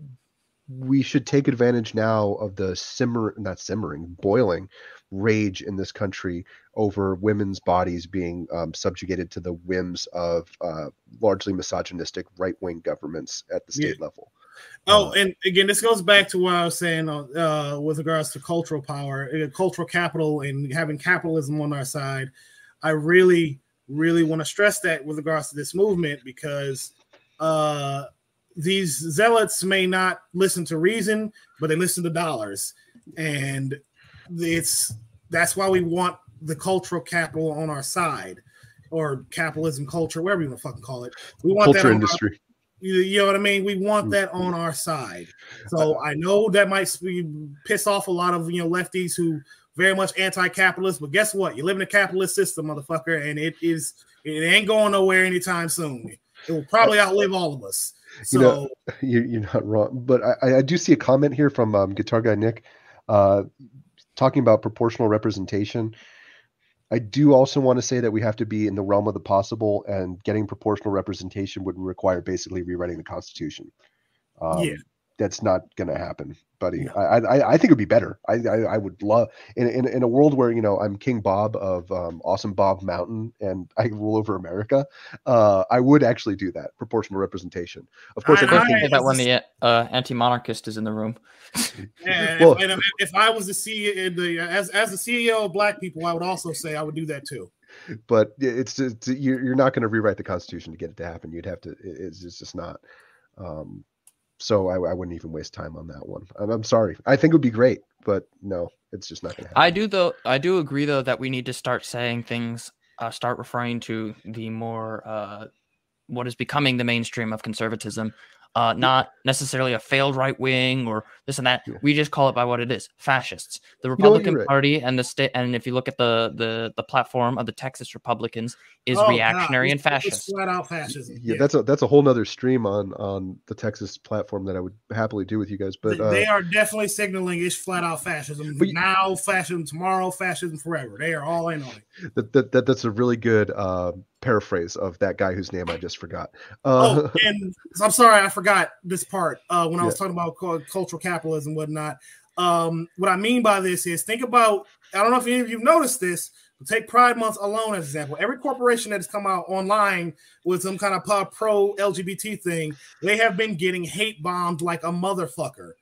we should take advantage now of the simmer not simmering boiling rage in this country over women's bodies being um, subjugated to the whims of uh, largely misogynistic right-wing governments at the state yeah. level Oh, uh, and again, this goes back to what I was saying uh, with regards to cultural power, uh, cultural capital, and having capitalism on our side. I really, really want to stress that with regards to this movement because uh, these zealots may not listen to reason, but they listen to dollars, and it's that's why we want the cultural capital on our side, or capitalism culture, whatever you want to fucking call it. We want culture industry. Our, you, you know what I mean? We want mm. that on our side. So I know that might be piss off a lot of you know lefties who very much anti-capitalist, but guess what? You live in a capitalist system, motherfucker, and it is it ain't going nowhere anytime soon. It will probably outlive all of us. So you know, you're not wrong, but I, I do see a comment here from um, Guitar Guy Nick, uh, talking about proportional representation. I do also want to say that we have to be in the realm of the possible, and getting proportional representation would require basically rewriting the Constitution. Um, yeah, that's not going to happen buddy. I, I, I think it'd be better. I, I, I would love in, in in a world where you know I'm King Bob of um, Awesome Bob Mountain and I rule over America. Uh, I would actually do that proportional representation. Of course, I, I think that when the uh, anti-monarchist is in the room. Yeah, well, if, if, I was the CEO, the as as the CEO of Black people, I would also say I would do that too. But it's, it's you're, you're not going to rewrite the Constitution to get it to happen. You'd have to. It's, it's just not. Um, so I, I, wouldn't even waste time on that one. I'm, I'm, sorry. I think it would be great, but no, it's just not going to happen. I do though. I do agree though that we need to start saying things. Uh, start referring to the more uh, what is becoming the mainstream of conservatism uh, not necessarily a failed right wing or this and that. Yeah. We just call it by what it is: fascists. The Republican you know right. Party and the state, and if you look at the the the platform of the Texas Republicans, is oh, reactionary and fascist. Flat out fascism. Yeah, yeah, that's a that's a whole nother stream on on the Texas platform that I would happily do with you guys. But uh, they are definitely signaling it's flat out fascism but, now, fascism tomorrow, fascism forever. They are all in on it. That, that, that that's a really good. Uh, paraphrase of that guy whose name I just forgot. Uh, oh, and I'm sorry, I forgot this part uh, when I was yeah. talking about cultural capitalism and whatnot. Um, what I mean by this is think about I don't know if any of you've noticed this, but take Pride Month alone as an example. Every corporation that has come out online with some kind of pro LGBT thing, they have been getting hate bombed like a motherfucker.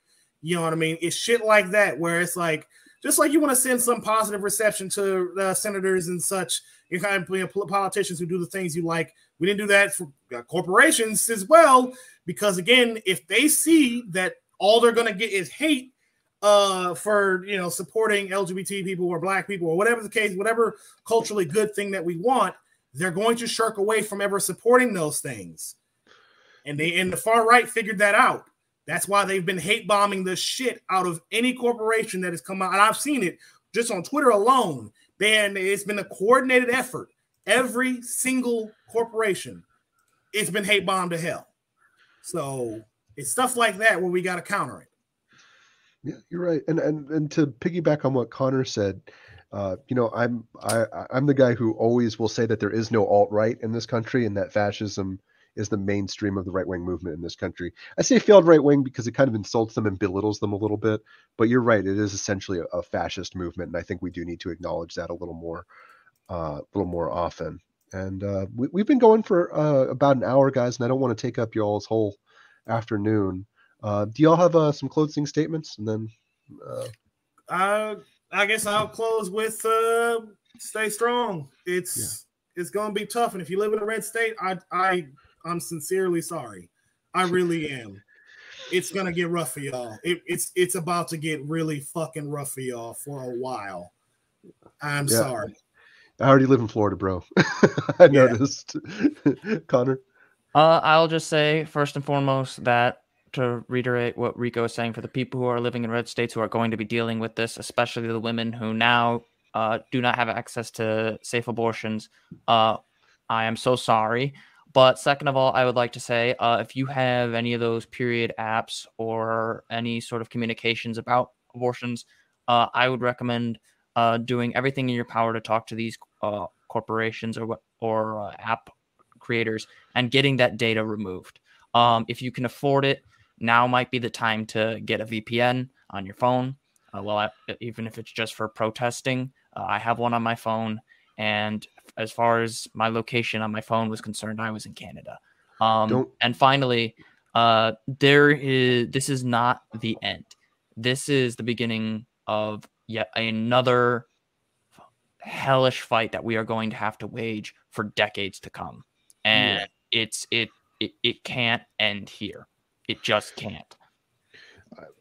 You know what I mean? It's shit like that where it's like just like you want to send some positive reception to uh, senators and such you kind of politicians who do the things you like. We didn't do that for uh, corporations as well, because again, if they see that all they're going to get is hate uh, for you know supporting LGBT people or black people or whatever the case, whatever culturally good thing that we want, they're going to shirk away from ever supporting those things. And they and the far right figured that out. That's why they've been hate bombing the shit out of any corporation that has come out. And I've seen it just on Twitter alone. Man, it's been a coordinated effort. Every single corporation, it's been hate bombed to hell. So it's stuff like that where we got to counter it. Yeah, you're right. And and and to piggyback on what Conor said, uh, you know, I'm I I'm the guy who always will say that there is no alt right in this country, and that fascism is the mainstream of the right wing movement in this country. I say failed right wing because it kind of insults them and belittles them a little bit. But you're right; it is essentially a, a fascist movement, and I think we do need to acknowledge that a little more, uh, a little more often. And uh, we, have been going for uh, about an hour, guys, and I don't want to take up y'all's whole afternoon. Uh, do y'all have uh, some closing statements? And then, uh, I guess I'll close with stay strong. It's yeah. it's gonna be tough, and if you live in a red state, I I I'm sincerely sorry. I really am. it's gonna get rough for y'all. It, it's it's about to get really fucking rough for y'all for a while. I'm Yeah. sorry. I already live in Florida, bro. I noticed. Conor. Uh, I'll just say first and foremost that to reiterate what Rico is saying for the people who are living in red states who are going to be dealing with this, especially the women who now uh, do not have access to safe abortions. Uh, I am so sorry. But second of all, I would like to say uh, if you have any of those period apps or any sort of communications about abortions, uh, I would recommend uh, doing everything in your power to talk to these uh, corporations or or uh, app creators and getting that data removed. Um, if you can afford it, now might be the time to get a VPN on your phone. Uh, well, I, even if it's just for protesting, I have one on my phone. And as far as my location on my phone was concerned, I was in Canada. Um, and finally, uh, there is this is not the end. This is the beginning of yet another hellish fight that we are going to have to wage for decades to come and it's it, it it can't end here it just can't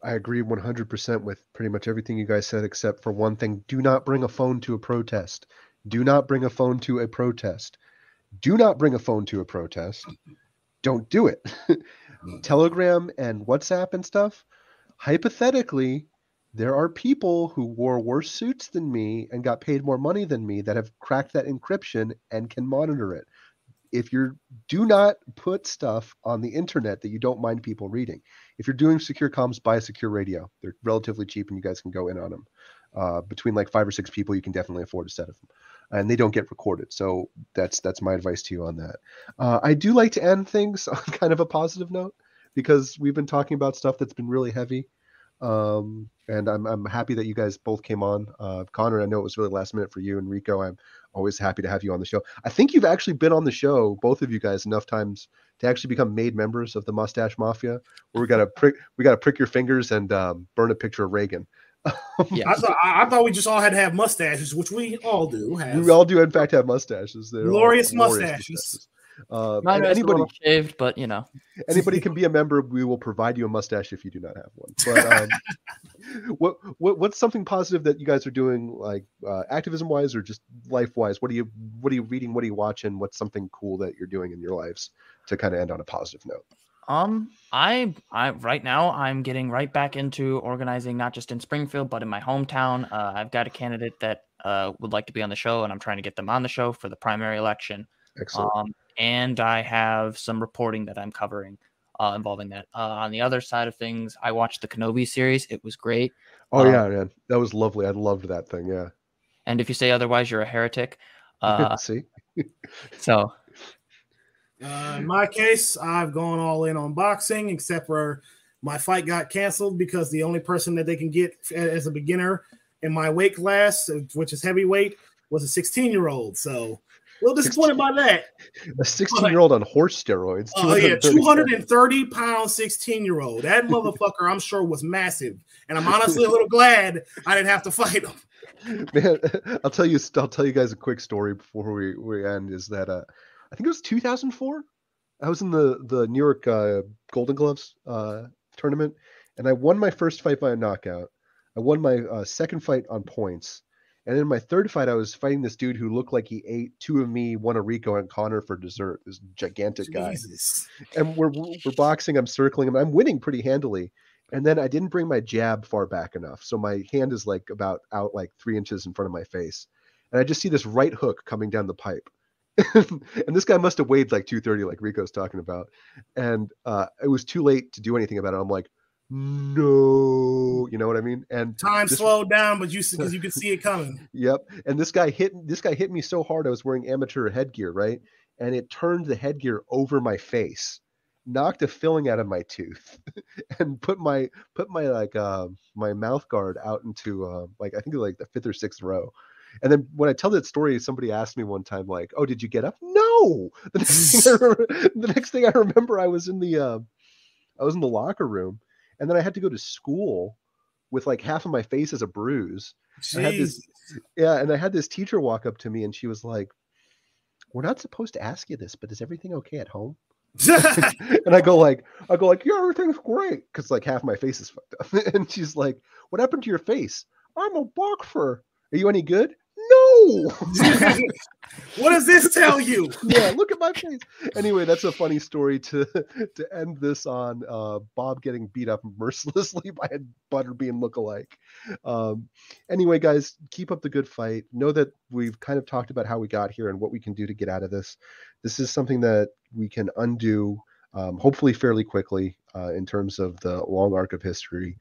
I agree 100% with pretty much everything you guys said, except for one thing. Do not bring a phone to a protest. Do not bring a phone to a protest. Do not bring a phone to a protest. Don't do it. Telegram and WhatsApp and stuff. Hypothetically, there are people who wore worse suits than me and got paid more money than me that have cracked that encryption and can monitor it. If you're do not put stuff on the internet that you don't mind people reading if you're doing secure comms, buy a secure radio. They're relatively cheap, and you guys can go in on them. Uh, between like five or six people, you can definitely afford a set of them, and they don't get recorded. So that's that's my advice to you on that. Uh, I do like to end things on kind of a positive note because we've been talking about stuff that's been really heavy, um, and I'm I'm happy that you guys both came on. Uh, Conor, I know it was really last minute for you, and Rico, I'm always happy to have you on the show. I think you've actually been on the show, both of you guys, enough times to actually become made members of the Mustache Mafia where we gotta prick we gotta prick your fingers and um, burn a picture of Reagan. Yeah I thought I, I thought we just all had to have mustaches, which we all do have. We all do in fact have mustaches. They're all Glorious mustaches. Uh, Mine and was a anybody shaved but you know anybody can be a member. We will provide you a mustache if you do not have one. But um, what what what's something positive that you guys are doing, like uh, activism wise or just life wise? What are you what are you reading? What are you watching? What's something cool that you're doing in your lives to kind of end on a positive note? Um i i right now i'm getting right back into organizing not just in springfield but in my hometown uh, i've got a candidate that uh, would like to be on the show and i'm trying to get them on the show for the primary election Excellent. um, and I have some reporting that I'm covering uh, involving that. Uh, on the other side of things, I watched the Kenobi series. It was great. oh um, yeah, man, that was lovely. I loved that thing. Yeah. And if you say otherwise, you're a heretic. Uh, See. so Uh, in my case, I've gone all in on boxing, except for my fight got canceled because the only person that they can get as a beginner in my weight class, which is heavyweight, was a 16 year old. So, a little disappointed by that. A 16 year old on horse steroids. Oh yeah, 230 230 pound 16 year old. That motherfucker, I'm sure, was massive, and I'm honestly a little glad I didn't have to fight him. Man, I'll tell you. I'll tell you guys a quick story before we, we end. Is that uh, I think it was 2004. I was in the the New York uh, Golden Gloves uh, tournament, and I won my first fight by a knockout. I won my uh, second fight on points, and in my third fight, I was fighting this dude who looked like he ate two of me, one of Rico, and Conor for dessert. This gigantic guy Jesus. and we're we're boxing. I'm circling him. I'm winning pretty handily. And then I didn't bring my jab far back enough, so my hand is like about out like three inches in front of my face, and I just see this right hook coming down the pipe. and this guy must have weighed like 230, like Rico's talking about. And uh, it was too late to do anything about it. I'm like, no, you know what I mean? And Time This- slowed down, but you because you could see it coming. Yep. And this guy hit this guy hit me so hard I was wearing amateur headgear, right? And it turned the headgear over my face, knocked a filling out of my tooth, and put my put my like uh, my mouth guard out into uh, like I think like the fifth or sixth row. And then when I tell that story, somebody asked me one time, like, "Oh, did you get up?" No. The next thing I remember, the next thing I remember, I was in the uh, I was in the locker room, and then I had to go to school with like half of my face as a bruise. I had this- Yeah, and I had this teacher walk up to me and she was like, "We're not supposed to ask you this, but is everything okay at home?" and I go like, I go like, yeah, everything's great, because like half my face is fucked up. and she's like, what happened to your face? I'm a boxer. Are you any good? No. what does this tell you? yeah, look at my face. Anyway, that's a funny story to to end this on. Uh, Bob getting beat up mercilessly by a butterbean look-alike. Um, anyway, guys, keep up the good fight. Know that we've kind of talked about how we got here and what we can do to get out of this. This is something that we can undo, um, hopefully fairly quickly, uh, in terms of the long arc of history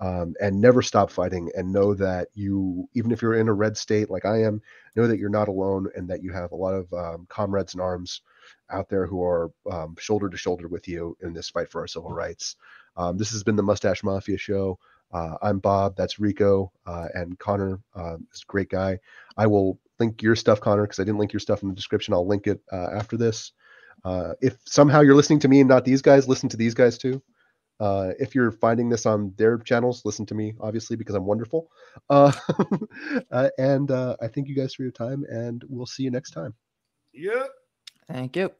um, and never stop fighting and know that you even if you're in a red state like i am know that you're not alone and that you have a lot of um, comrades in arms out there who are um, shoulder to shoulder with you in this fight for our civil rights. Um, this has been the mustache mafia show. Uh, i'm bob that's rico uh, and conor uh, is a great guy. I will link your stuff conor because i didn't link your stuff in the description. I'll link it uh, after this. Uh, if somehow you're listening to me and not these guys listen to these guys too uh, if you're finding this on their channels, listen to me, obviously, because I'm wonderful. Uh, uh, and uh, I thank you guys for your time, and we'll see you next time. Yeah. Thank you.